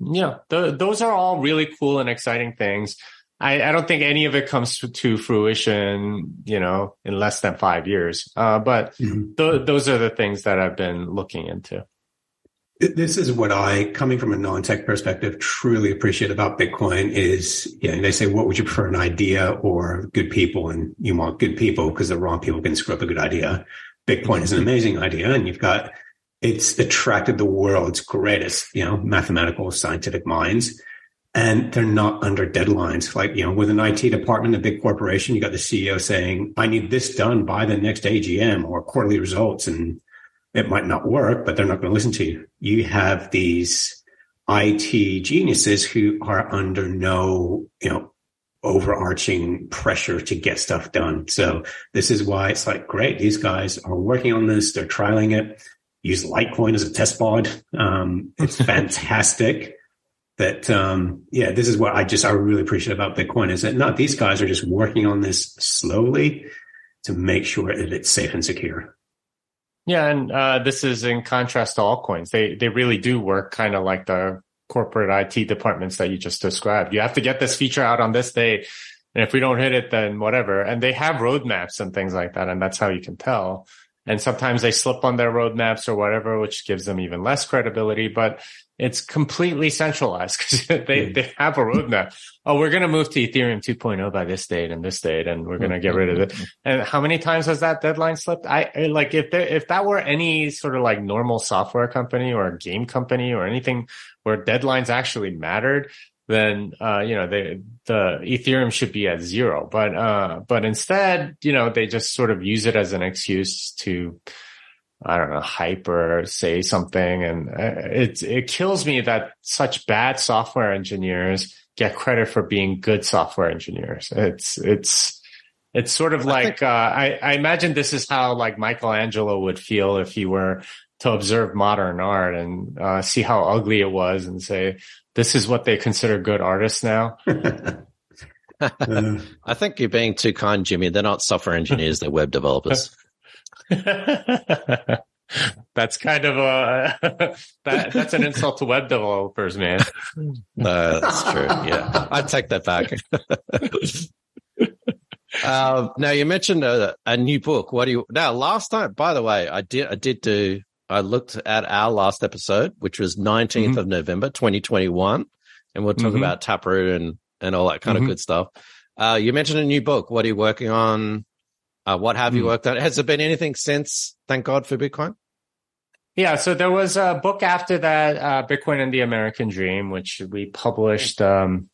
yeah, the, those are all really cool and exciting things. I, I, don't think any of it comes to, fruition, you know, in less than five years. Uh, but mm-hmm. th- those are the things that I've been looking into. This is what I, coming from a non-tech perspective, truly appreciate about Bitcoin is, yeah, and they say, what would you prefer, an idea or good people? And you want good people because the wrong people can screw up a good idea. Bitcoin is an amazing idea and you've got, it's attracted the world's greatest, you know, mathematical scientific minds and they're not under deadlines. Like, you know, with an IT department, a big corporation, you got the CEO saying, I need this done by the next AGM or quarterly results. And it might not work, but they're not going to listen to you. You have these IT geniuses who are under no, you know, overarching pressure to get stuff done. So this is why it's like, great. These guys are working on this. They're trialing it. Use Litecoin as a test pod. Um, it's fantastic that, um, yeah, this is what I just, I really appreciate about Bitcoin is that not these guys are just working on this slowly to make sure that it's safe and secure. Yeah, and uh, this is in contrast to altcoins. They they really do work kind of like the corporate IT departments that you just described. You have to get this feature out on this day, and if we don't hit it, then whatever. And they have roadmaps and things like that, and that's how you can tell. And sometimes they slip on their roadmaps or whatever, which gives them even less credibility. But it's completely centralized because they, hmm. they have a roadmap. Oh, we're going to move to Ethereum 2.0 by this date and this date, and we're going to get rid of it. Hmm. And how many times has that deadline slipped? I like if there, if that were any sort of like normal software company or a game company or anything where deadlines actually mattered, then uh, you know they, the Ethereum should be at zero. But uh, but instead, you know, they just sort of use it as an excuse to I don't know, hype or say something. And uh, it, it kills me that such bad software engineers get credit for being good software engineers. It's, it's, it's sort of like, uh, I, I imagine this is how like Michelangelo would feel if he were to observe modern art and uh, see how ugly it was and say, this is what they consider good artists now. I think you're being too kind, Jimmy. They're not software engineers, they're web developers. that's kind of a that that's an insult to web developers, man. Uh, that's true. Yeah, I take that back. uh, now you mentioned a, a, new book. What do you now? Last time, by the way, I did I did do. I looked at our last episode, which was 19th mm-hmm. of November, 2021, and we'll talk mm-hmm. about Taproot and and all that kind mm-hmm. of good stuff. Uh, you mentioned a new book. What are you working on? Uh, what have you hmm. worked on? Has there been anything since? Thank God for Bitcoin. Yeah, so there was a book after that, uh, Bitcoin and the American Dream, which we published um,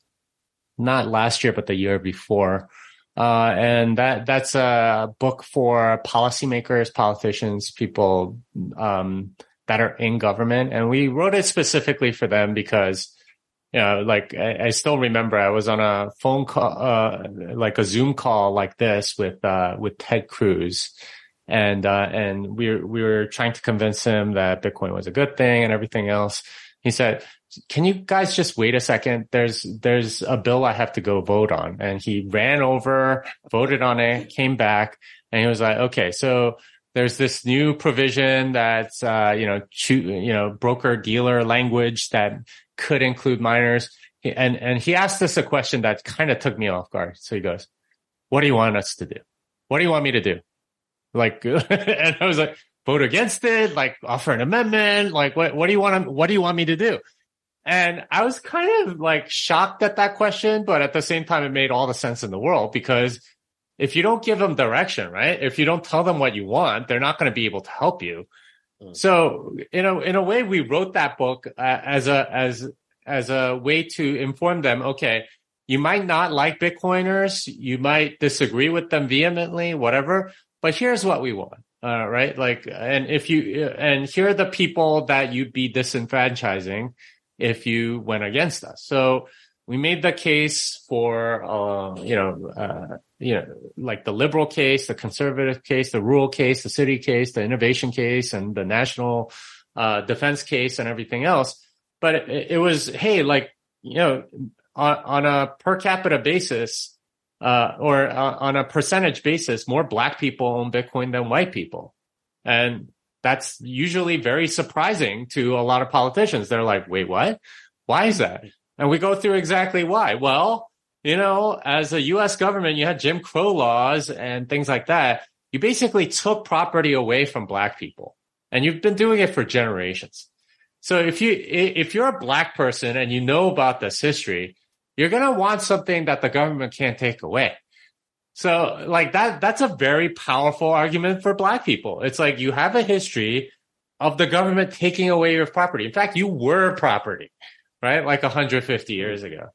not last year, but the year before. Uh, and that that's a book for policymakers, politicians, people um, that are in government. And we wrote it specifically for them because you know, like I, I, still remember I was on a phone call, uh, like a Zoom call like this with, uh, with Ted Cruz. And, uh, and we we were trying to convince him that Bitcoin was a good thing and everything else. He said, can you guys just wait a second? There's, there's a bill I have to go vote on. And he ran over, voted on it, came back and he was like, okay, so there's this new provision that's, uh, you know, you know, broker dealer language that could include miners. And, and he asked us a question that kind of took me off guard. So he goes, what do you want us to do? What do you want me to do? Like, and I was like, vote against it, like offer an amendment. Like, what, what do you want? What do you want me to do? And I was kind of like shocked at that question, but at the same time, it made all the sense in the world because if you don't give them direction, right? If you don't tell them what you want, they're not going to be able to help you. Mm. So, in a in a way, we wrote that book uh, as a as as a way to inform them. Okay, you might not like Bitcoiners. You might disagree with them vehemently, whatever. But here's what we want. Uh, right. Like, and if you, and here are the people that you'd be disenfranchising if you went against us. So we made the case for, uh, you know, uh, you know, like the liberal case, the conservative case, the rural case, the city case, the innovation case, and the national, uh, defense case and everything else. But it, it was, hey, like, you know, on, on a per capita basis, uh, or uh, on a percentage basis, more black people own Bitcoin than white people. And that's usually very surprising to a lot of politicians. They're like, wait, what? Why is that? And we go through exactly why. Well, you know, as a US government, you had Jim Crow laws and things like that. You basically took property away from black people and you've been doing it for generations. So if you, if you're a black person and you know about this history, you're going to want something that the government can't take away. So like that, that's a very powerful argument for black people. It's like you have a history of the government taking away your property. In fact, you were property, right? Like 150 years ago.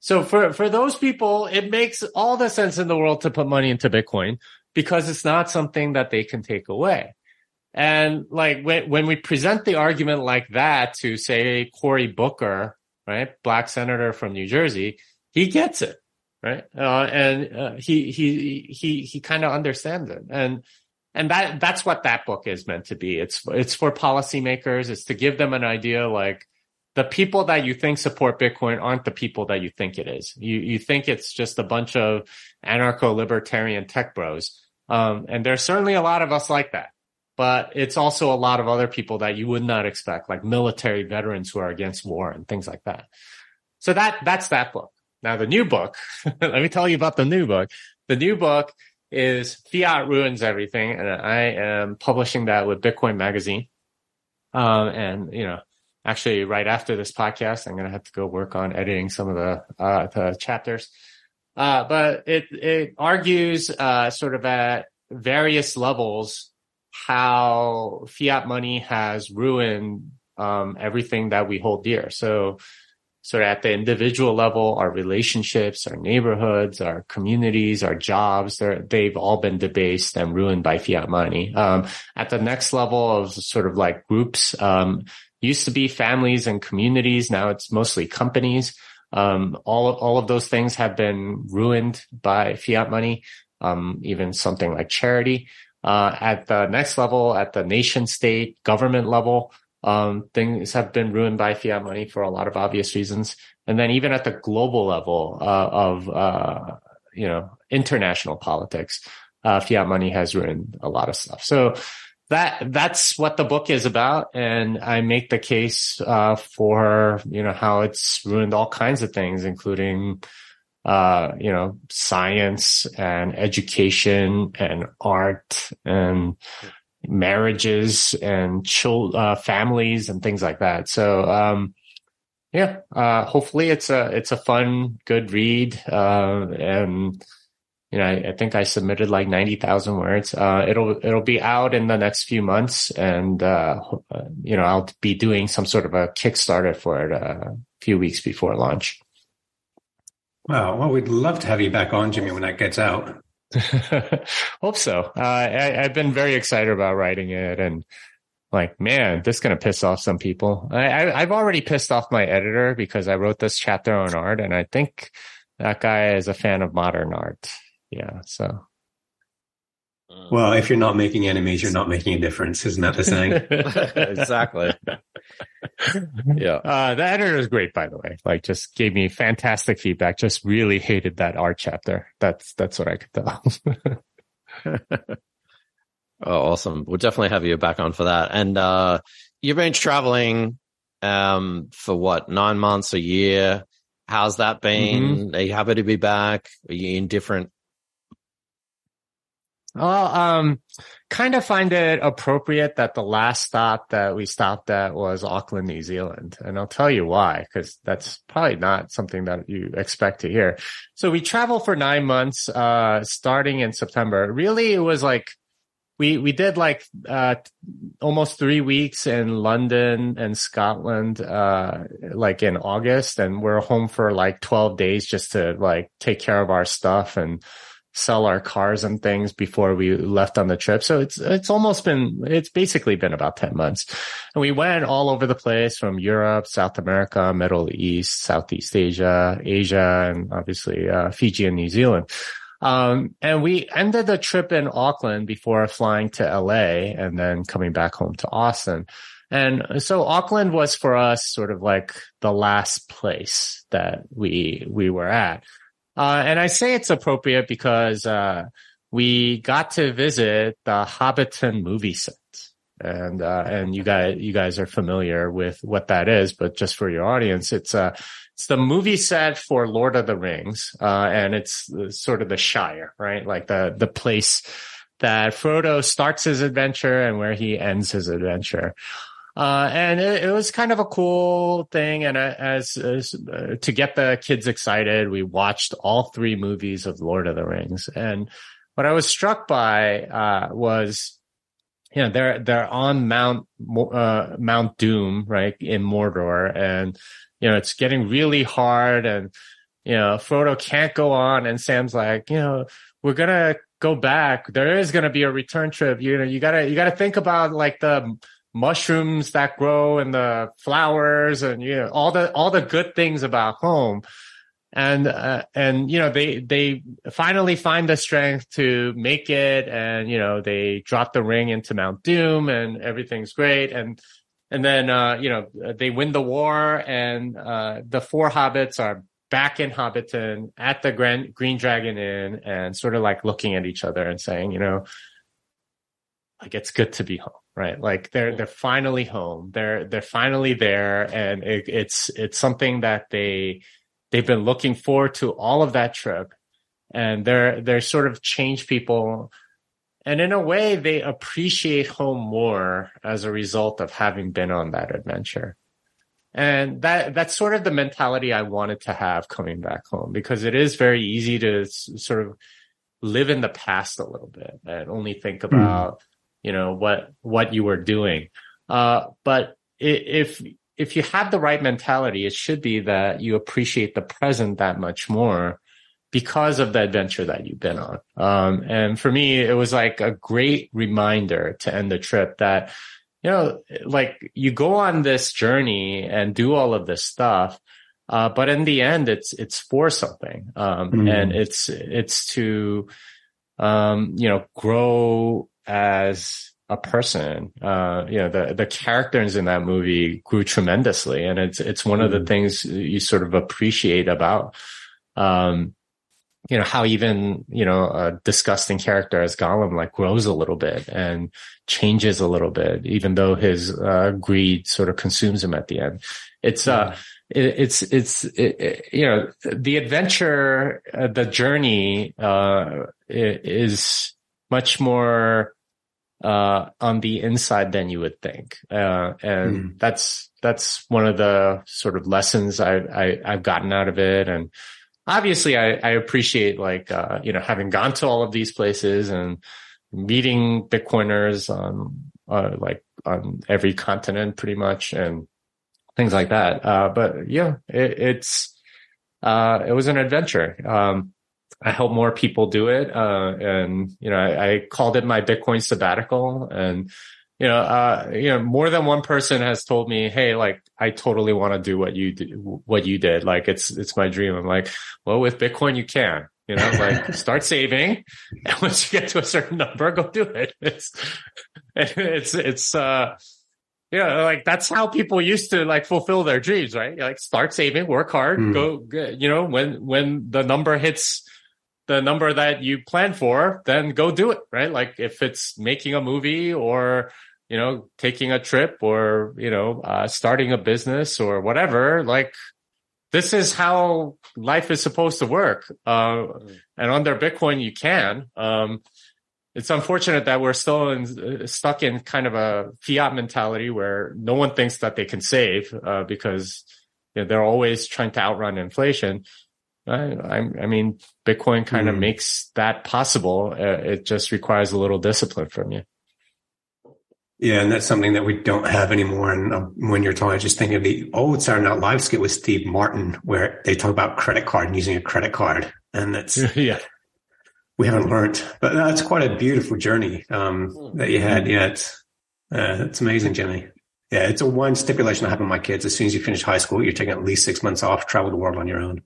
So for, for those people, it makes all the sense in the world to put money into Bitcoin because it's not something that they can take away. And like when, when we present the argument like that to say Cory Booker, right? Black senator from New Jersey, he gets it, right? Uh, and uh, he he he he kind of understands it, and and that that's what that book is meant to be. It's it's for policymakers. It's to give them an idea, like the people that you think support Bitcoin aren't the people that you think it is. You you think it's just a bunch of anarcho libertarian tech bros, um, and there's certainly a lot of us like that but it's also a lot of other people that you would not expect, like military veterans who are against war and things like that. So that, that's that book. Now the new book, let me tell you about the new book. The new book is Fiat Ruins Everything. And I am publishing that with Bitcoin Magazine. Um, and, you know, actually right after this podcast, I'm going to have to go work on editing some of the, uh, the chapters. Uh, but it, it argues, uh, sort of at various levels how fiat money has ruined um, everything that we hold dear. So, so at the individual level, our relationships, our neighborhoods, our communities, our jobs, they've all been debased and ruined by fiat money. Um, at the next level of sort of like groups, um, used to be families and communities. Now it's mostly companies. Um, all, all of those things have been ruined by fiat money. Um, even something like charity. Uh, at the next level, at the nation state government level, um, things have been ruined by fiat money for a lot of obvious reasons. And then even at the global level uh, of, uh, you know, international politics, uh, fiat money has ruined a lot of stuff. So that, that's what the book is about. And I make the case, uh, for, you know, how it's ruined all kinds of things, including, uh, you know, science and education and art and marriages and child, uh, families and things like that. So, um, yeah, uh, hopefully it's a, it's a fun, good read. Uh, and, you know, I, I, think I submitted like 90,000 words. Uh, it'll, it'll be out in the next few months and, uh, you know, I'll be doing some sort of a Kickstarter for it a few weeks before launch. Wow. Well, we'd love to have you back on, Jimmy, when that gets out. Hope so. Uh, I, have been very excited about writing it and like, man, this is going to piss off some people. I, I, have already pissed off my editor because I wrote this chapter on art and I think that guy is a fan of modern art. Yeah. So. Well, if you're not making enemies, you're not making a difference. Isn't that the saying? exactly. yeah. Uh, the editor is great, by the way. Like, just gave me fantastic feedback. Just really hated that art chapter. That's that's what I could tell. oh, awesome! We'll definitely have you back on for that. And uh, you've been traveling um, for what nine months, a year. How's that been? Mm-hmm. Are you happy to be back? Are you in different well, um, kind of find it appropriate that the last stop that we stopped at was Auckland, New Zealand. And I'll tell you why, because that's probably not something that you expect to hear. So we traveled for nine months, uh, starting in September. Really, it was like we we did like uh almost three weeks in London and Scotland uh like in August and we're home for like 12 days just to like take care of our stuff and sell our cars and things before we left on the trip. So it's it's almost been it's basically been about 10 months. And we went all over the place from Europe, South America, Middle East, Southeast Asia, Asia and obviously uh Fiji and New Zealand. Um, and we ended the trip in Auckland before flying to LA and then coming back home to Austin. And so Auckland was for us sort of like the last place that we, we were at. Uh, and I say it's appropriate because, uh, we got to visit the Hobbiton movie set. And, uh, and you guys, you guys are familiar with what that is, but just for your audience, it's, uh, it's the movie set for Lord of the Rings, uh, and it's sort of the Shire, right? Like the the place that Frodo starts his adventure and where he ends his adventure. Uh, and it, it, was kind of a cool thing. And uh, as, as uh, to get the kids excited, we watched all three movies of Lord of the Rings. And what I was struck by uh, was, you know, they're they're on Mount uh, Mount Doom, right, in Mordor, and you know, it's getting really hard and, you know, Frodo can't go on. And Sam's like, you know, we're to go back. There is to be a return trip. You know, you gotta, you gotta think about like the mushrooms that grow and the flowers and, you know, all the, all the good things about home. And, uh, and, you know, they, they finally find the strength to make it. And, you know, they drop the ring into Mount Doom and everything's great. And, and then, uh, you know, they win the war and, uh, the four hobbits are back in Hobbiton at the Grand, Green Dragon Inn and sort of like looking at each other and saying, you know, like it's good to be home, right? Like they're, they're finally home. They're, they're finally there. And it, it's, it's something that they, they've been looking forward to all of that trip. And they're, they're sort of change people and in a way, they appreciate home more as a result of having been on that adventure. And that, that's sort of the mentality I wanted to have coming back home because it is very easy to s- sort of live in the past a little bit and only think hmm. about, mm. You know, what, what you were doing. Uh, but if, if you have the right mentality, it should be that you appreciate the present that much more because of the adventure that you've been on. Um, and for me, it was like a great reminder to end the trip that, you know, like you go on this journey and do all of this stuff. Uh, but in the end, it's, it's for something. Um, mm. and it's, it's to, um, you know, grow as a person. Uh, you know, the, the characters in that movie grew tremendously. And it's, it's one of the mm. things you sort of appreciate about, um, you know, how even, you know, a disgusting character as Gollum like grows a little bit and changes a little bit, even though his uh, greed sort of consumes him at the end. It's, uh, it, it's, it's, it, you know, the adventure, uh, the journey, uh, is much more, uh, on the inside than you would think. Uh, and mm. that's, that's one of the sort of lessons I, I, I've gotten out of it. And, obviously I, I appreciate like, uh, you know, having gone to all of these places and meeting Bitcoiners on, uh, like on every continent pretty much and things like that. Uh, but yeah, it, it's, uh, it was an adventure. Um, I help more people do it. Uh, and, you know, I, I, called it my Bitcoin sabbatical and, you know, uh, you know, more than one person has told me, Hey, like, I totally want to do what you do, what you did. Like, it's, it's my dream. I'm like, well, with Bitcoin, you can, you know, like start saving. And once you get to a certain number, go do it. It's, it's, it's, uh, yeah, like that's how people used to like fulfill their dreams, right? Like start saving, work hard, mm. go, you know, when, when the number hits, the number that you plan for, then go do it, right? Like if it's making a movie or you know, taking a trip or, you know, uh, starting a business or whatever, like this is how life is supposed to work. Uh, and under Bitcoin, you can. Um, it's unfortunate that we're still in, uh, stuck in kind of a fiat mentality where no one thinks that they can save, uh, because you know, they're always trying to outrun inflation. I, I, I mean, Bitcoin kind of Mm. makes that possible. Uh, it just requires a little discipline from you. Yeah, and that's something that we don't have anymore. And um, when you're talking, I just think of the old Saturday Night Live skit with Steve Martin, where they talk about credit card and using a credit card, and that's yeah. we haven't learned. But that's quite a beautiful journey um, that you had. Yeah, it's uh, it's amazing, Jimmy. Yeah, it's a one stipulation I have with my kids. As soon as you finish high school, you're taking at least six months off, travel the world on your own.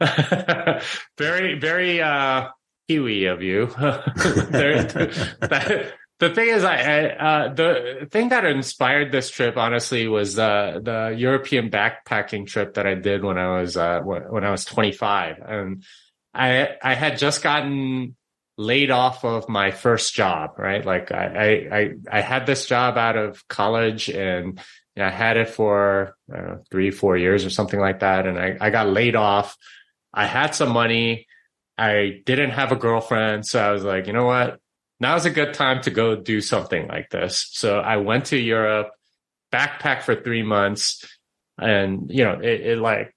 very, very uh, Kiwi of you. There- that- the thing is, I, I uh, the thing that inspired this trip, honestly, was uh, the European backpacking trip that I did when I was uh, when I was 25, and I I had just gotten laid off of my first job, right? Like I I I, I had this job out of college and you know, I had it for know, three, four years or something like that. And I, I got laid off. I had some money. I didn't have a girlfriend. So I was like, you know what? Now's a good time to go do something like this. So I went to Europe, backpacked for three months and, you know, it, it like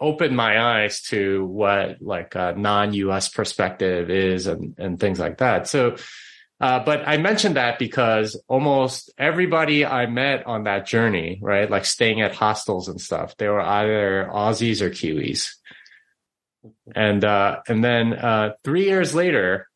opened my eyes to what like a non-US perspective is and, and things like that. So, uh, but I mentioned that because almost everybody I met on that journey, right, like staying at hostels and stuff, they were either Aussies or Kiwis. And, uh, and then, uh, three years later,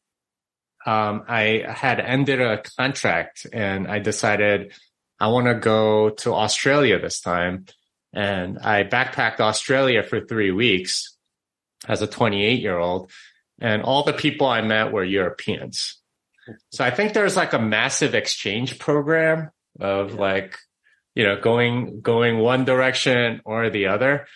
um, I had ended a contract and I decided I want to go to Australia this time. And I backpacked Australia for three weeks as a 28 year old. And all the people I met were Europeans. So I think there's like a massive exchange program of like, you know, going, going one direction or the other.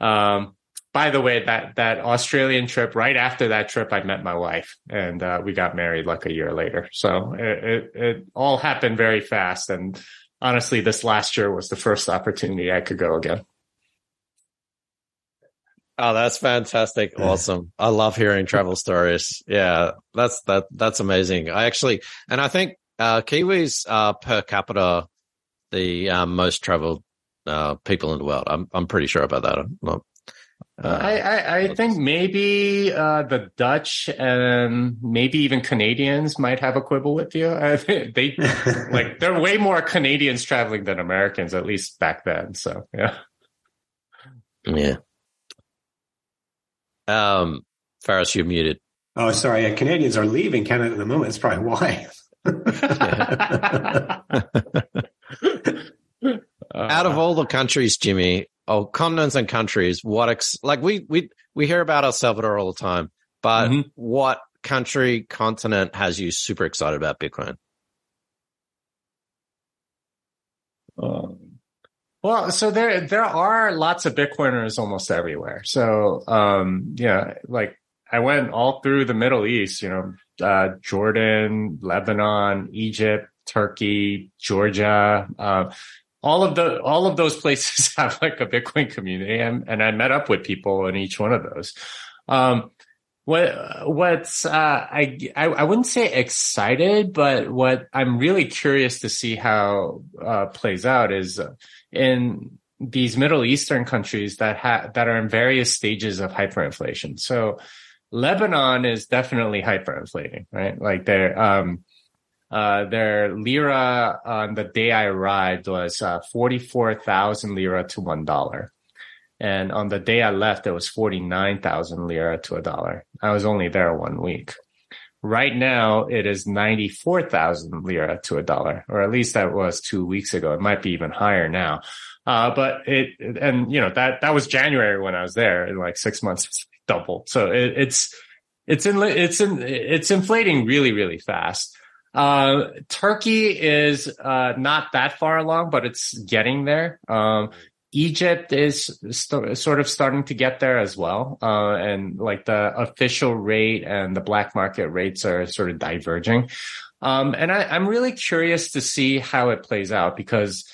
Um, by the way, that, that Australian trip, right after that trip, I met my wife and, uh, we got married like a year later. So it, it, it all happened very fast. And honestly, this last year was the first opportunity I could go again. Oh, that's fantastic. Awesome. I love hearing travel stories. Yeah, that's, that, that's amazing. I actually, and I think, uh, Kiwis are per capita the um, most traveled, uh, people in the world. I'm, I'm pretty sure about that. I'm not, uh, I, I, I think maybe uh, the Dutch and maybe even Canadians might have a quibble with you. I think they like there are way more Canadians traveling than Americans, at least back then. So yeah. yeah. Um, Faris, you're muted. oh, sorry. Yeah, Canadians are leaving Canada at the moment. That's probably why. Out of all the countries, Jimmy, or continents and countries, what ex- like we we we hear about El Salvador all the time, but Mhm. what country continent has you super excited about Bitcoin? Um, well, so there there are lots of Bitcoiners almost everywhere. So um, yeah, like I went all through the Middle East. You know, uh, Jordan, Lebanon, Egypt, Turkey, Georgia. Uh, all of the all of those places have like a Bitcoin community, and, and I met up with people in each one of those. Um, what what's uh, I, I I wouldn't say excited, but what I'm really curious to see how uh, plays out is in these Middle Eastern countries that have that are in various stages of hyperinflation. So Lebanon is definitely hyperinflating, right? Like they're um uh, their lira on the day I arrived was uh, 44,000 lira to one dollar. And on the day I left, it was 49,000 lira to a dollar. I was only there one week. Right now, it is 94,000 lira to a dollar, or at least that was two weeks ago. It might be even higher now. Uh, but it, and you know, that, that was January when I was there in like six months, it's doubled. So it, it's, it's in, it's in, it's inflating really, really fast. Uh, Turkey is, uh, not that far along, but it's getting there. Um, Egypt is st- sort of starting to get there as well. Uh, and like the official rate and the black market rates are sort of diverging. Um, and I, I'm really curious to see how it plays out because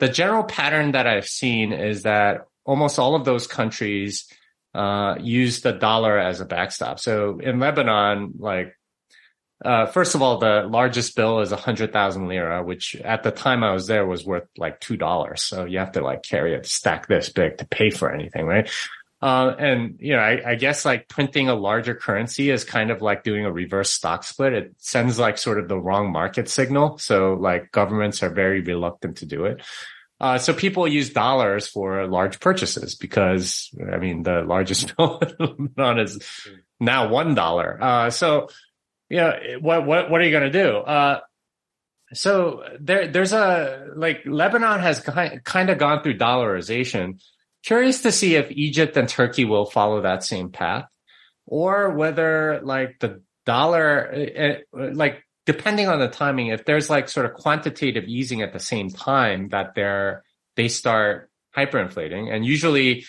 the general pattern that I've seen is that almost all of those countries, uh, use the dollar as a backstop. So in Lebanon, like, uh, first of all, the largest bill is a hundred thousand lira, which at the time I was there was worth like two dollars. So you have to like carry a stack this big to pay for anything, right? Uh, and you know, I, I, guess like printing a larger currency is kind of like doing a reverse stock split. It sends like sort of the wrong market signal. So like governments are very reluctant to do it. Uh, so people use dollars for large purchases because I mean the largest bill on is now one dollar. Uh, so yeah, what what what are you going to do? Uh, so there there's a like Lebanon has kind kind of gone through dollarization Curious to see if Egypt and Turkey will follow that same path or whether like the dollar, eh, eh, like depending on the timing, if there's like sort of quantitative easing at the same time that they're, they start hyperinflating. And usually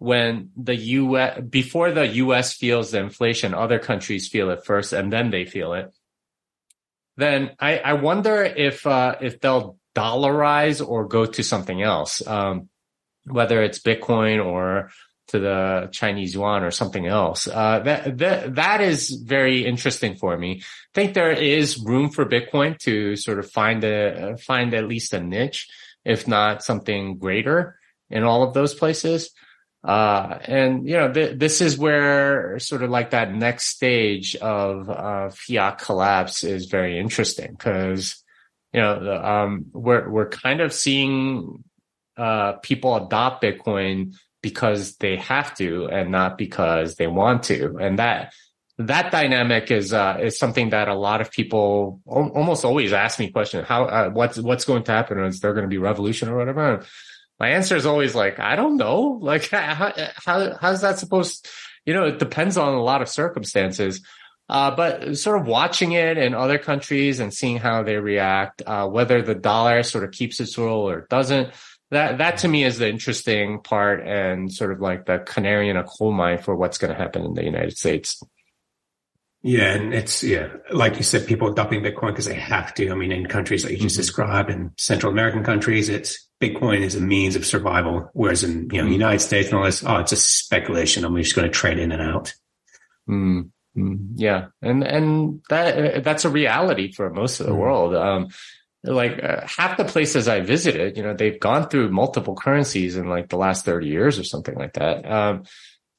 when the US, before the US feels the inflation, other countries feel it first and then they feel it. Then I, I wonder if, uh, if they'll dollarize or go to something else. Um, whether it's Bitcoin or to the Chinese yuan or something else. Uh, that, that, that is very interesting for me. I think there is room for Bitcoin to sort of find a, find at least a niche, if not something greater in all of those places. Uh, and you know, th- this is where sort of like that next stage of, uh, fiat collapse is very interesting because, you know, the, um, we're, we're kind of seeing uh, people adopt Bitcoin because they have to and not because they want to. And that, that dynamic is, uh, is something that a lot of people almost always ask me question, how, uh, what's, what's going to happen? Is there going to be revolution or whatever? My answer is always like, I don't know. Like, how, how, how's that supposed, you know, it depends on a lot of circumstances. Uh, but sort of watching it in other countries and seeing how they react, uh, whether the dollar sort of keeps its role or doesn't, that that to me is the interesting part and sort of like the canary in a coal mine for what's going to happen in the United States. Yeah, and it's yeah, like you said, people adopting Bitcoin because they have to. I mean, in countries that you just mm-hmm. described, in Central American countries, it's Bitcoin is a means of survival, whereas in you know mm-hmm. United States and all this, oh, it's just speculation. I'm just going to trade in and out. Mm-hmm. Yeah, and and that that's a reality for most of the mm. world. Um, like uh, half the places I visited, you know, they've gone through multiple currencies in like the last 30 years or something like that. Um,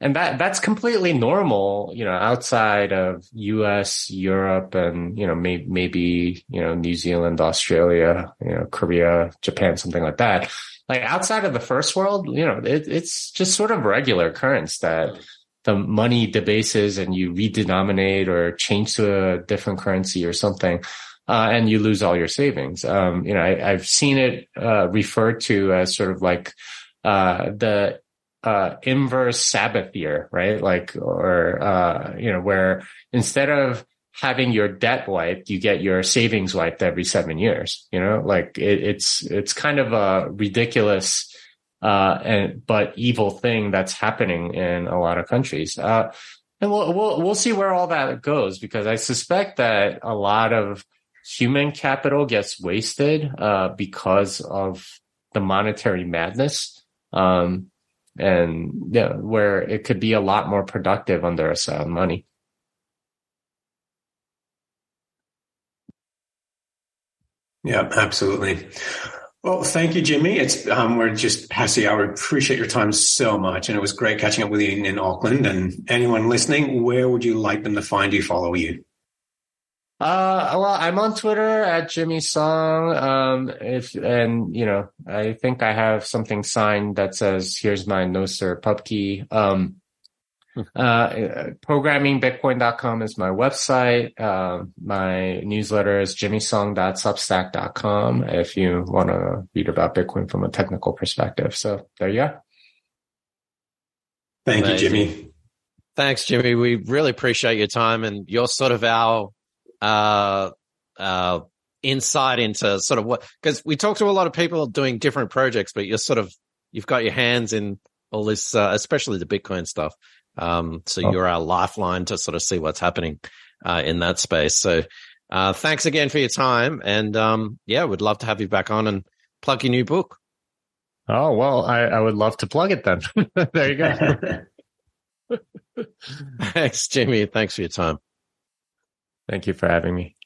and that, that's completely normal, you know, outside of US, Europe, and, you know, may, maybe, you know, New Zealand, Australia, you know, Korea, Japan, something like that. Like outside of the first world, you know, it, it's just sort of regular occurrence that the money debases and you redenominate or change to a different currency or something uh, and you lose all your savings. Um, you know, I, have seen it uh, referred to as sort of like uh, the uh, inverse Sabbath year, right? Like, or uh, you know, where instead of having your debt wiped, you get your savings wiped every seven years. You know, like it, it's it's kind of a ridiculous uh, and but evil thing that's happening in a lot of countries. Uh, and we'll, we'll, we'll see where all that goes because I suspect that a lot of human capital gets wasted uh, because of the monetary madness. Um, and yeah, where it could be a lot more productive under a sound money. Yeah, absolutely. Well, thank you, Jimmy. It's um, we're just past the hour. Appreciate your time so much, and it was great catching up with you in Auckland. And anyone listening, where would you like them to find you, follow you? Uh, well, I'm on Twitter at Jimmy Song. Um, if, and, you know, I think I have something signed that says, here's my Nostr pub key. Um, hmm. uh, programmingbitcoin.com is my website. Uh, my newsletter is jimmysong.substack.com if you want to read about Bitcoin from a technical perspective. So there you go. Thank Amazing. you, Jimmy. Thanks, Jimmy. We really appreciate your time and you're sort of our uh, uh, insight into sort of what, because we talk to a lot of people doing different projects, but you're sort of, you've got your hands in all this, uh, especially the Bitcoin stuff. Um, so oh. you're our lifeline to sort of see what's happening, uh, in that space. So, uh, thanks again for your time. And, um, yeah, we'd love to have you back on and plug your new book. Oh, well, I, I would love to plug it then. there you go. Thanks, Jimmy. Thanks for your time. Thank you for having me.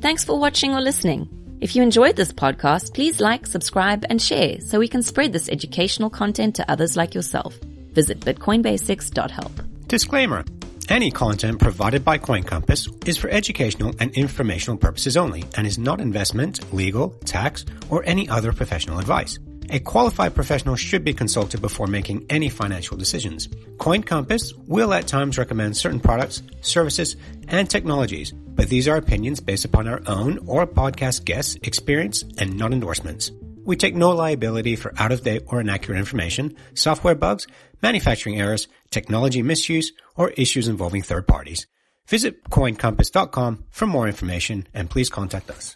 Thanks for watching or listening. If you enjoyed this podcast, please like, subscribe, and share so we can spread this educational content to others like yourself. Visit bitcoinbasics.help. Disclaimer. Any content provided by Coin Compass is for educational and informational purposes only and is not investment, legal, tax, or any other professional advice. A qualified professional should be consulted before making any financial decisions. Coin Compass will at times recommend certain products, services, and technologies, but these are opinions based upon our own or podcast guests' experience and not endorsements. We take no liability for out of date or inaccurate information, software bugs, manufacturing errors, technology misuse, or issues involving third parties. Visit coincompass.com for more information and please contact us.